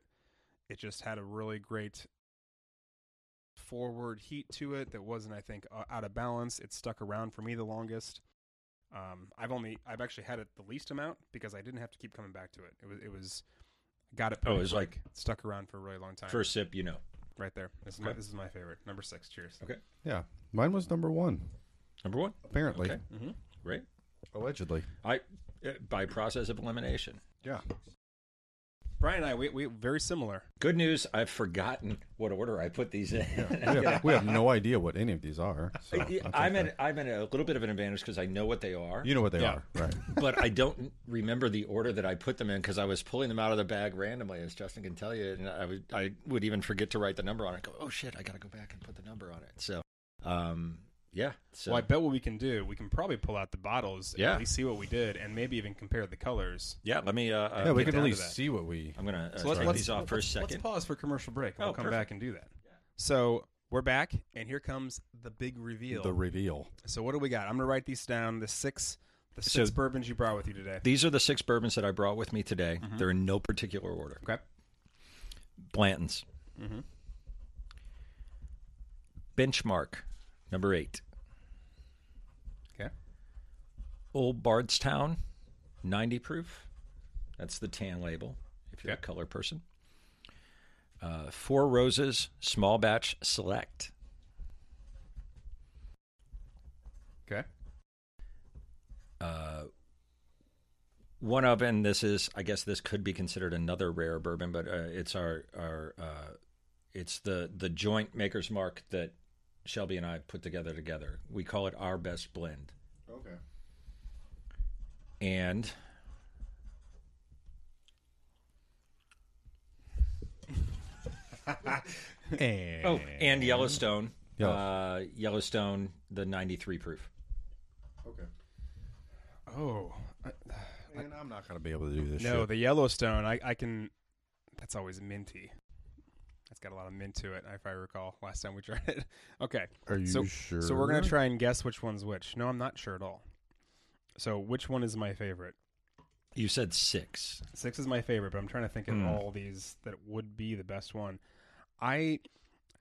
It just had a really great forward heat to it that wasn't, I think, out of balance. It stuck around for me the longest. Um, I've only, I've actually had it the least amount because I didn't have to keep coming back to it. It was, it was, got it. Oh, it pretty was like- stuck around for a really long time. First sip, you know. right there. This is, my, this is my favorite. Number six. Cheers. Okay. Yeah, mine was number one. Number one. Apparently, Okay. Mm-hmm. Great. allegedly. I uh, by process of elimination. Yeah. Brian and I, we, we very similar. Good news. I've forgotten what order I put these in. we, have, we have no idea what any of these are. So I'm okay. in. I'm in a little bit of an advantage because I know what they are, You know what they Yeah. are, right? but I don't remember the order that I put them in because I was pulling them out of the bag randomly, as Justin can tell you, and I would I would even forget to write the number on it. Go, oh shit, I got to go back and put the number on it. So, um, yeah. So Well, I bet what we can do, we can probably pull out the bottles, Yeah. at least see what we did, and maybe even compare the colors. yeah, let me. Uh, uh, yeah, we can at least see what we. I'm gonna uh, So let's, take let's, these off for a let's, let's pause for commercial break. and Oh, We'll come perfect. back and do that. So we're back, and here comes the big reveal. The reveal. so what do we got? I'm gonna write these down. The six, the So- six bourbons you brought with you today. These are the six bourbons that I brought with me today. Mm-hmm. They're in no particular order. Okay. Blanton's. Mm-hmm. Benchmark, number eight. Okay. Old Bardstown, 90 proof. That's the tan label if you're Okay. a color person. Uh, Four Roses, small batch select. Okay. Uh, one of, and this is, I guess this could be considered another rare bourbon, but uh, it's our, our uh, it's the, the joint maker's mark that Shelby and I put together together. We call it our best blend. Okay. And And Oh, and Yellowstone. Yellow- Uh, Yellowstone, the 93 proof. okay. Oh And I'm not going to be able to do this. no, shit. the Yellowstone. I, I can. That's always minty. That's got a lot of mint to it, if I recall. Last time we tried it. Okay. Are you so- sure? So we're gonna try and guess which one's which. No, I'm not sure at all. So which one is my favorite? You said six. Six is my favorite, but I'm trying to think of Hmm. all these that would be the best one. I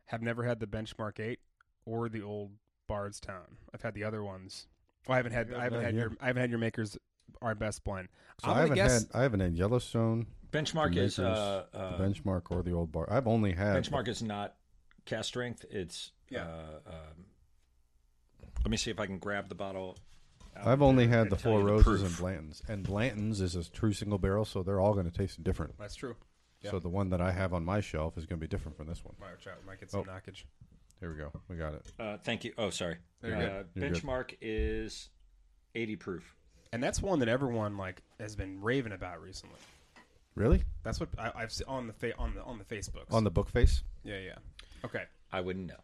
have never had the Benchmark Eight or the old Bardstown. I've had the other ones. Well, I haven't had. I haven't haven't had had yet? your. I haven't had your makers. Our best blend. So I'm I gonna haven't guess. had. I haven't had Yellowstone, Benchmark the is uh, uh, the benchmark, or the old bar. I've only had benchmark is not cask strength. It's Yeah. Uh, um, let me see if I can grab the bottle. I've only there had the Four you the Roses and Blanton's, and Blanton's is a true single barrel, so they're all going to taste different. That's true. Yeah. So the one that I have on my shelf is going to be different from this one. Might, try- might get some Oh. knockage. Here we go. We got it. Uh, thank you. Oh, sorry. There you uh, go. Good. benchmark is 80 proof. And that's one that everyone like has been raving about recently. Really? That's what I, I've seen on the fa- on the on the Facebooks. On the book face? yeah, yeah. Okay. I wouldn't know.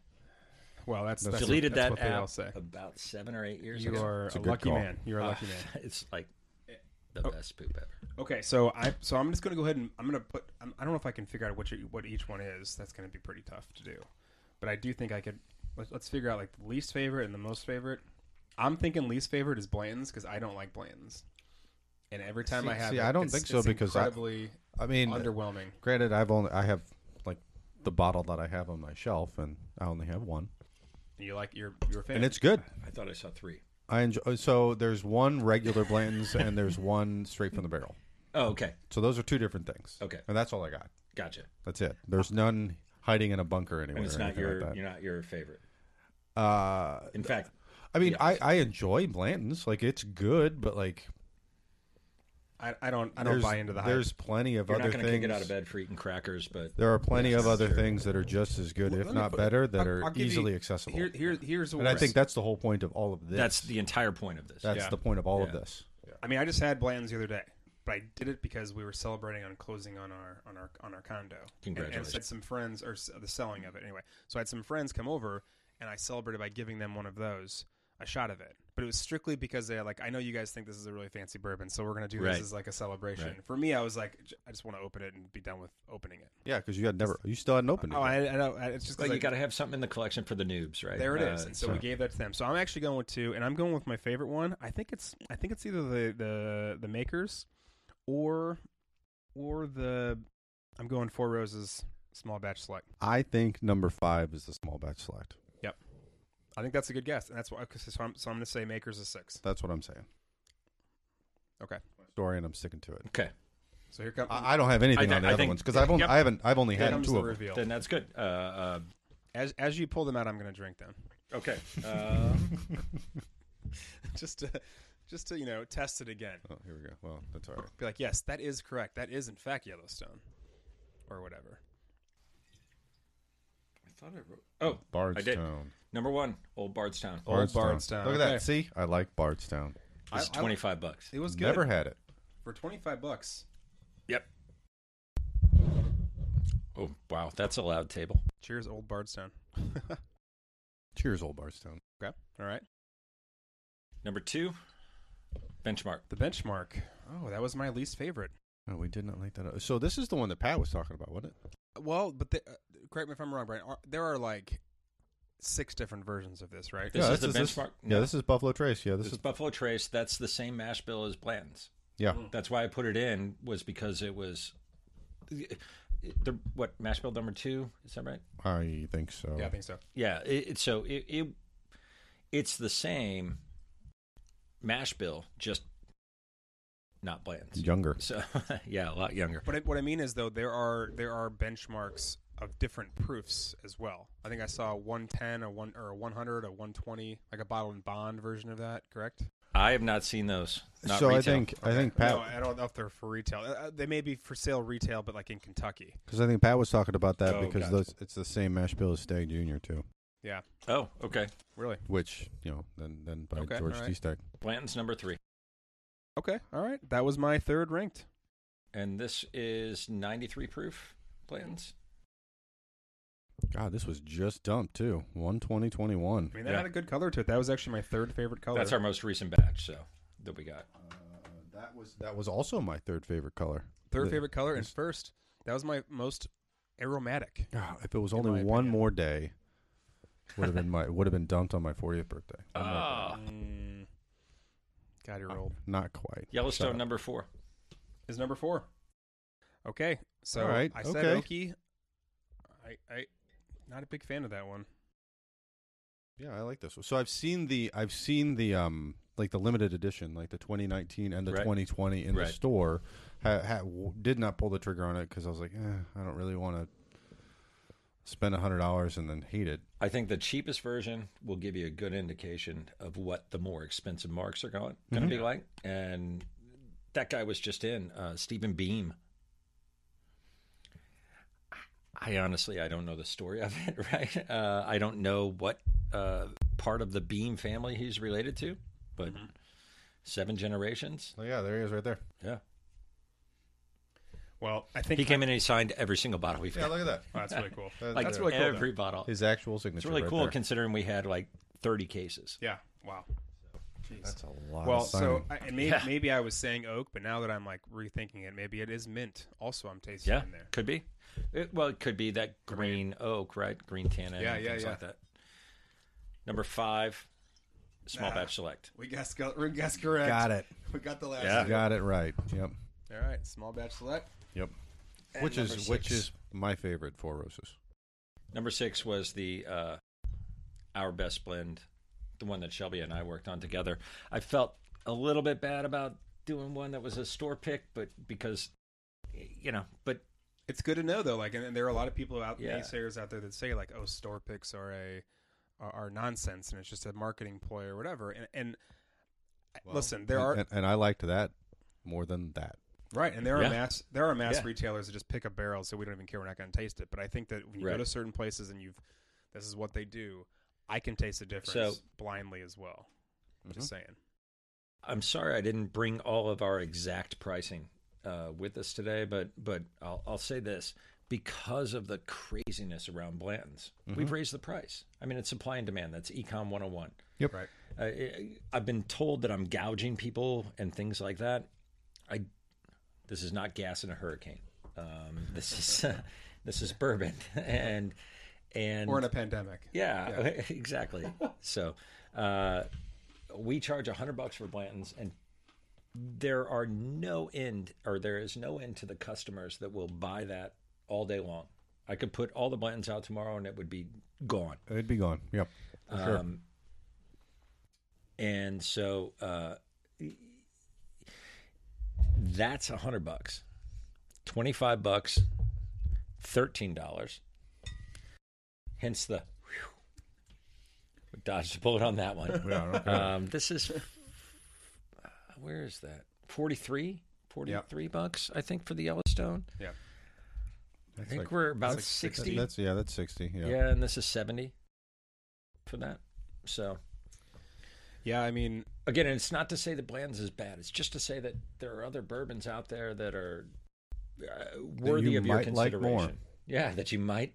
Well, that's, That's that's Deleted that's that what they all app say. about seven or eight years ago. You ago. are a a good lucky call. man. You're a uh, lucky man. It's like eh, the Oh. best poop ever. Okay, so I so I'm just gonna go ahead and I'm gonna put I'm, I don't know if I can figure out which what each one is. That's gonna be pretty tough to do, but I do think I could. Let's, let's figure out like the least favorite and the most favorite. I'm thinking least favorite is Blanton's because I don't like Blanton's, and every time See- I have see, it, I don't it's- think so because I- incredibly I mean, underwhelming. granted, I've only I have like the bottle that I have on my shelf, and I only have one, You like your your you're fan, and it's good. I thought I saw three. I enjoy. So there's one regular Blanton's, and there's one straight from the barrel. Oh, okay. So those are two different things. Okay. and that's all I got. Gotcha. That's it. There's none hiding in a bunker anywhere. And it's not your like that. you're not your favorite. Uh, In fact, I mean, Yeah. I, I enjoy Blanton's. Like it's good, but like I, I don't I don't there's, buy into the hype. There's plenty of you're other not going to things. kick it out of bed for eating crackers, but There are plenty Yes, of other sure. things that are just as good, Well, if not put- better, that I'll- are I'll give you- easily accessible. Here, here here's and I think that's the whole point of all of this. that's the entire point of this. that's Yeah. the point of all of Yeah. this. I mean, I just had Blanton's the other day, but I did it because we were celebrating on closing on our on our on our condo. And- And, Congratulations. had some friends or the selling of it anyway. So I had some friends come over, and I celebrated by giving them one of those, a shot of it. But it was strictly because they like, I know you guys think this is a really fancy bourbon, so we're gonna do Right. this as like a celebration. Right. For me, I was like, j- I just want to open it and be done with opening it. Yeah, because you had never, you still hadn't opened it. Oh. I, I know. I- It's just Like you got to have something in the collection for the noobs, right? there it is, Uh, and so, we gave that to them. So I'm actually going with two, and I'm going with my favorite one. I think it's I think it's either the the the makers, or or the I'm going Four Roses small batch select. I think number five is the small batch select. I think that's a good guess, and that's why. 'cause So I'm so I'm going to say makers is six. That's what I'm saying. Okay. Story, and I'm sticking to it. okay. So here comes I, I don't have anything I- on the I other think- ones because I've only, yep. I haven't, I've only here had comes two the of them. reveal. Then that's good. Uh, uh, As as you pull them out, I'm going to drink them, okay. Um, just to just to you know test it again. Oh, here we go. Well, that's all right. Be like, yes, that is correct. That is in fact Yellowstone, or whatever. I thought I wrote. Oh, Bardstown. Number one, Old Bardstown. Old Bardstown. Look at Okay. that. See, I like Bardstown. It's I- I- twenty five bucks. It was good Never had it. for 25 bucks. Yep. Oh wow, that's a loud table. Cheers, Old Bardstown. Cheers, old Bardstown. Okay. All right. Number two, benchmark. The benchmark. Oh, that was my least favorite. No, we did not like that. So this is the one that Pat was talking about, wasn't it? Well, but the, uh, correct me if I'm wrong, Brian. Are, there are like six different versions of this, right? This Yeah, is the this is- benchmark. Yeah, this is Buffalo Trace. Yeah, this This is is Buffalo Trace. That's the same mash bill as Blanton's. yeah. Mm. That's why I put it in was because it was the what mash bill number two. Is that right? I think so. Yeah, I think so. Yeah. It, it, so it, it it's the same mash bill, just not Blanton's. Younger. So yeah, a lot younger. But it, what I mean is, though, there are there are benchmarks of different proofs as well. I think I saw a 110, a one or a 100, a 120, like a bottle and bond version of that. Correct? I have not seen those. Not so I retail. think I think Pat No, I don't know if they're for retail. Uh, they may be for sale retail, but like in Kentucky. because I think Pat was talking about that Oh, because gotcha. those, it's the same mash bill as Stagg Junior too, Yeah. Oh, okay. Really? which you know then then by Okay, George all T. right. Stagg. Blanton's number three, Okay. All right. That was my third ranked. and this is ninety three proof. Blanton's. God, this was just dumped too. One twenty twenty one. I mean, that Yeah. had a good color to it. That was actually my third favorite color. That's our most recent batch. So that we got. That was that was also my third favorite color. third The- favorite color, and first, that was my most aromatic. God, if it was only one opinion. more day, would have been my would have been dumped on my 40th birthday. One more. Ah, Mm. God, you're old. Not quite. Yellowstone number four. Is number four. Okay, so All right, I said okay. Oki. I, I, not a big fan of that one. Yeah, I like this one. So I've seen the I've seen the um like the limited edition, like the 2019 and the Right. 2020 in Right. the store. Ha, ha, w- did not pull the trigger on it because I was like, eh, I don't really want to spend a hundred dollars and then hate it. I think the cheapest version will give you a good indication of what the more expensive marks are going going to be like. And that guy was just in uh, Stephen Beam. I honestly I don't know the story of it. Right, uh, I don't know what uh, part of the Beam family he's related to, but seven generations. Oh yeah, there he is right there. Yeah, Well, I think He came in and he signed every single bottle we've Yeah, got. look at that. Oh, that's really cool. That- like that's really cool. though. every bottle. His actual signature. It's really right cool there. considering we had like 30 cases. Yeah. Wow. Jeez. That's a lot. Well, of so. I, and maybe Yeah. maybe I was saying oak, but now that I'm like rethinking it, maybe it is mint. Also, I'm tasting Yeah, in there. could be. It, well, it could be that green oak, right? Green tannin. Yeah, and yeah, things yeah. like that. Number five, small Ah. batch select. We guessed. We guessed correct. got it. We got the last. Yeah. one. Got it right. Yep. All right. Small batch select. Yep. And which number is which is my favorite Four Roses. Number six was the uh, our best blend, the one that Shelby and I worked on together. I felt a little bit bad about doing one that was a store pick, but because you know, but It's good to know though. Like, and, and there are a lot of people out Yeah. naysayers out there that say like, "Oh, store picks are a are, are nonsense and it's just a marketing ploy or whatever." And, and listen, there and, are and, and I liked that more than that. Right, and there Yeah. are mass there are mass Yeah. retailers that just pick up barrels, so we don't even care. We're not going to taste it. But I think that when you go to certain places and you've this is what they do, I can taste the difference So- Mm-hmm. blindly as well. I'm just saying. I'm sorry I didn't bring all of our exact pricing uh, with us today, but but I'll, I'll say this: because of the craziness around Blanton's, we've raised the price. I mean, it's supply and demand. That's Econ 101. Yep. Right. Uh, I- I've been told that I'm gouging people and things like that. I this is not gas in a hurricane. Um, this is this is bourbon and and Or in a pandemic. yeah, exactly. so uh, we charge a hundred bucks for Blanton's, and there are no end, or there is no end to the customers that will buy that all day long. I could put all the Blantons out tomorrow, and it would be gone. It'd be gone. Yep. For sure. Um, and so uh, that's a hundred bucks, twenty five bucks, thirteen dollars. Hence the whew, we dodged a bullet on that one. Yeah, okay. Um, this is uh, where is that? 43? 43 bucks, I think, for the Yellowstone. Yeah. I think like- we're about like 60. sixty. that's yeah, that's sixty. Yeah. yeah, and this is seventy for that. So Yeah, I mean, again, and it's not to say that Bland's is bad. It's just to say that there are other bourbons out there that are uh, worthy you of your might like consideration. more. Yeah, that you might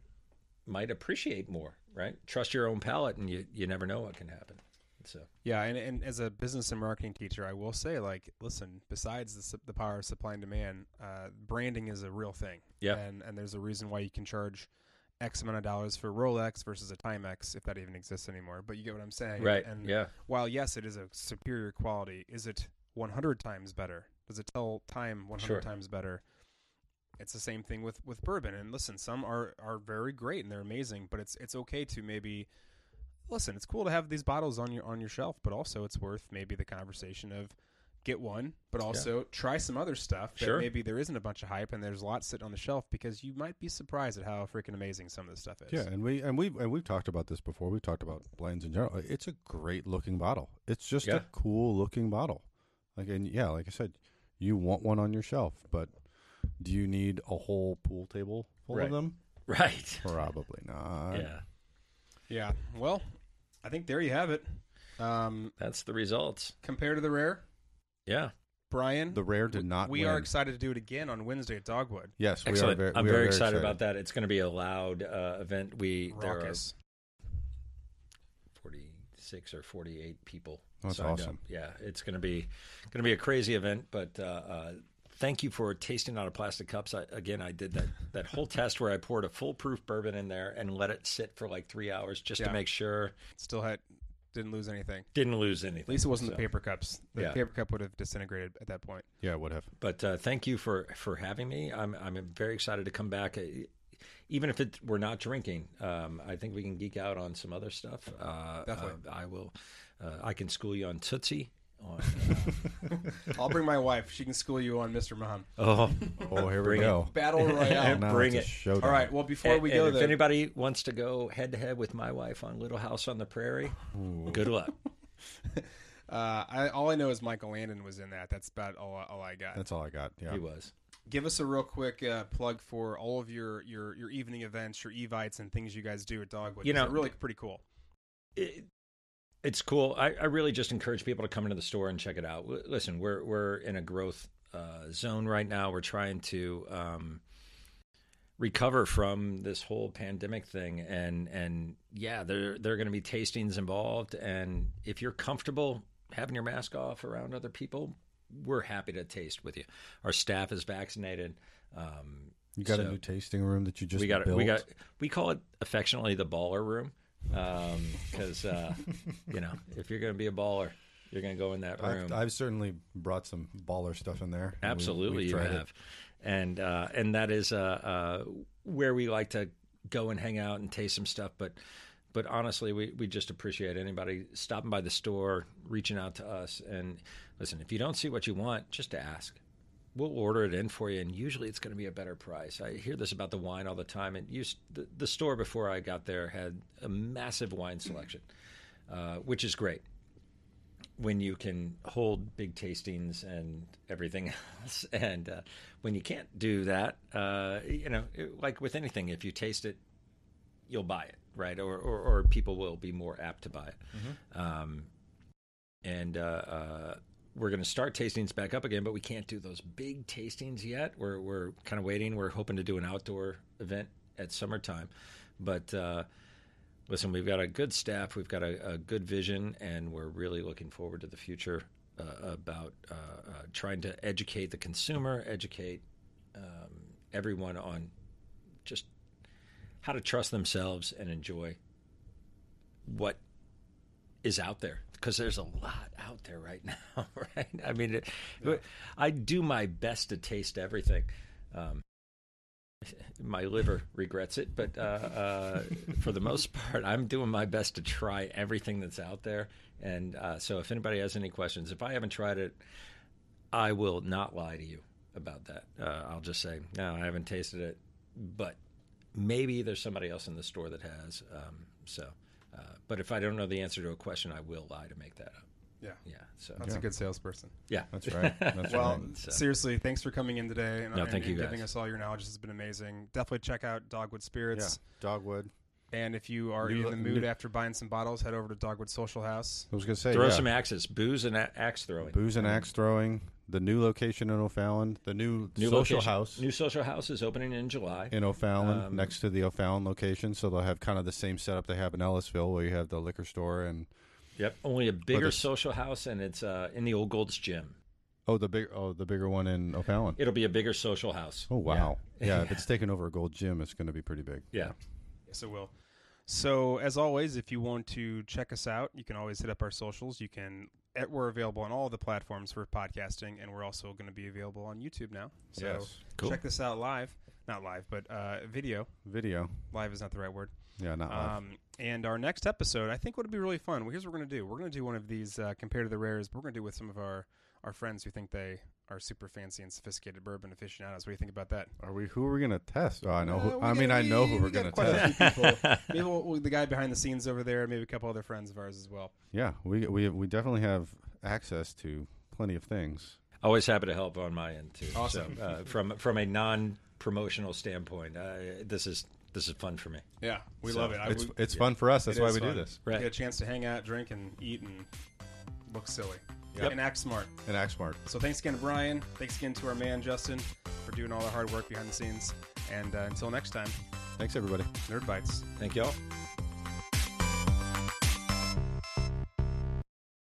might appreciate more. Right? Trust your own palate, and you you never know what can happen. So yeah, and, and as a business and marketing teacher, I will say, like, listen, besides the, the power of supply and demand, uh, branding is a real thing. Yeah. And, and there's a reason why you can charge X amount of dollars for Rolex versus a Timex, if that even exists anymore. But you get what I'm saying. right, And yeah, while yes, it is a superior quality, is it 100 times better? Does it tell time 100 Sure. times better? It's the same thing with with bourbon. And listen, some are are very great and they're amazing, but it's it's okay to maybe listen. It's cool to have these bottles on your on your shelf, but also it's worth maybe the conversation of get one, but also try some other stuff that Sure. maybe there isn't a bunch of hype and there's a lot sitting on the shelf because you might be surprised at how freaking amazing some of this stuff is. Yeah, and we and we and we've talked about this before. We've talked about blends in general. It's a great looking bottle. It's just Yeah. a cool looking bottle. Like and yeah, like I said, you want one on your shelf, but do you need a whole pool table full Right. of them? right, Probably not. yeah. Yeah. Well, I think there you have it. Um, That's the results. compared to the rare, Yeah, Brian, The rare did not. we win. are excited to do it again on Wednesday at Dogwood. Yes, we excellent. are very, I'm we are very excited, about that. It's going to be a loud uh, event. We there are Raucous. 46 or 48 people. That's signed up. awesome. Yeah, it's going to be going to be a crazy event. But uh, uh, thank you for tasting out of plastic cups. I, again, I did that that whole test where I poured a full proof bourbon in there and let it sit for like three hours just Yeah. to make sure Still had didn't lose anything. didn't lose anything. At least it wasn't So, the paper cups. The Yeah. paper cup would have disintegrated at that point. Yeah, it would have. But uh, thank you for for having me. I'm I'm very excited to come back. Uh, Even if it, we're not drinking, um, I think we can geek out on some other stuff. Uh, Definitely. uh, I will. Uh, I can school you on Tootsie. On, I'll bring my wife. She can school you on Mr. Mom. oh, Oh, here we go. Battle Royale. Now Bring a it. showdown. All right. Well, before And- we and go if there, anybody wants to go head to head with my wife on Little House on the Prairie, good luck. uh, I, all I know is Michael Landon was in that. That's about all, all I got. That's all I got. Yeah. He was. Give us a real quick uh, plug for all of your, your, your evening events, your evites, and things you guys do at Dogwood. You know- really pretty cool. It, it's cool. I, I really just encourage people to come into the store and check it out. Listen, we're we're in a growth uh, zone right now. We're trying to um, recover from this whole pandemic thing, and and yeah, there there are going to be tastings involved. And if you're comfortable having your mask off around other people, we're happy to taste with you. Our staff is vaccinated. Um, You got a new tasting room that you just we got built. we got we call it affectionately the baller room because uh, you know if you're going to be a baller, you're going to go in that room. I've, I've certainly brought some baller stuff in there. Absolutely, we've you tried it. have, and uh, and that is uh, uh, where we like to go and hang out and taste some stuff. But but honestly, we we just appreciate anybody stopping by the store, reaching out to us, and listen. If you don't see what you want, just ask. We'll order it in for you, and usually it's going to be a better price. I hear this about the wine all the time. It used the, the store before I got there had a massive wine selection, uh, which is great when you can hold big tastings and everything else, and uh, when you can't do that, uh, you know, it- like with anything, if you taste it, you'll buy it, right? Or or, or people will be more apt to buy it. Um, and uh, uh, we're going to start tastings back up again, but we can't do those big tastings yet. We're we're kind of waiting. We're hoping to do an outdoor event at summertime, but. Uh, listen, we've got a good staff, we've got a, a good vision, and we're really looking forward to the future uh, about uh, uh, trying to educate the consumer, educate um, everyone on just how to trust themselves and enjoy what is out there because there's a lot out there right now right i mean it, i do my best to taste everything um, my liver regrets it, but uh, uh, for the most part, I'm doing my best to try everything that's out there. And uh, so, if anybody has any questions, if I haven't tried it, I will not lie to you about that. Uh, I'll just say, no, I haven't tasted it, but maybe there's somebody else in the store that has. Um, so, uh, but if I don't know the answer to a question, I will lie to make that up. Yeah, Yeah. So, that's a good salesperson. yeah. That's right. That's Well, right. So- seriously, thanks for coming in today and, No, and- thank you and giving us all your knowledge. This has been amazing. Definitely check out Dogwood Spirits. Yeah, Spirits. Dogwood. And if you are New- in the mood new- after buying some bottles, head over to Dogwood Social House. I was gonna say Throw yeah. some axes, booze and a- axe throwing. booze and axe throwing. The new location in O'Fallon. The new, New social location. house New social house is opening in July. in O'Fallon, Um, next to the O'Fallon location. So they'll have kind of the same setup they have in Ellisville, where you have the liquor store and Yep, only a bigger social house, and it's uh, in the old Gold's Gym. oh the big oh the bigger one in O'Fallon. It'll be a bigger social house. Oh wow! Yeah, Yeah, if it's taking over a gold gym, it's going to be pretty big. yeah. Yes, it will. So, as always, if you want to check us out, you can always hit up our socials. You can. Eh, We're available on all the platforms for podcasting, and we're also going to be available on YouTube now. So Yes. Cool. check this out live, not live, but uh, video. Video. Live is not the right word. Yeah, not live. Um, and our next episode, I think, would be really fun. Well, here's what we're going to do. We're going to do one of these uh, compared to the rares, but we're going to do with some of our our friends who think they are super fancy and sophisticated bourbon aficionados. What do you think about that? Are we? Who are we going to test? Oh, I know. Uh, Who, we I got- mean, I know who we we're going to got quite a test. Maybe we'll, we'll- the guy behind the scenes over there, maybe a couple other friends of ours as well. Yeah, we we we definitely have access to plenty of things. Always happy to help on my end too. Awesome. So, uh, from from a non promotional standpoint, uh, this is this is fun for me. Yeah, we So, love it. I, It's we, it's fun for us. That's it why we fun. do this. Right. get a chance to hang out, drink, and eat, and look silly, Yep. and act smart. And act smart. So thanks again to Brian. Thanks again to our man Justin for doing all the hard work behind the scenes. And uh, until next time, Thanks, everybody. Nerd Bites. Thank y'all.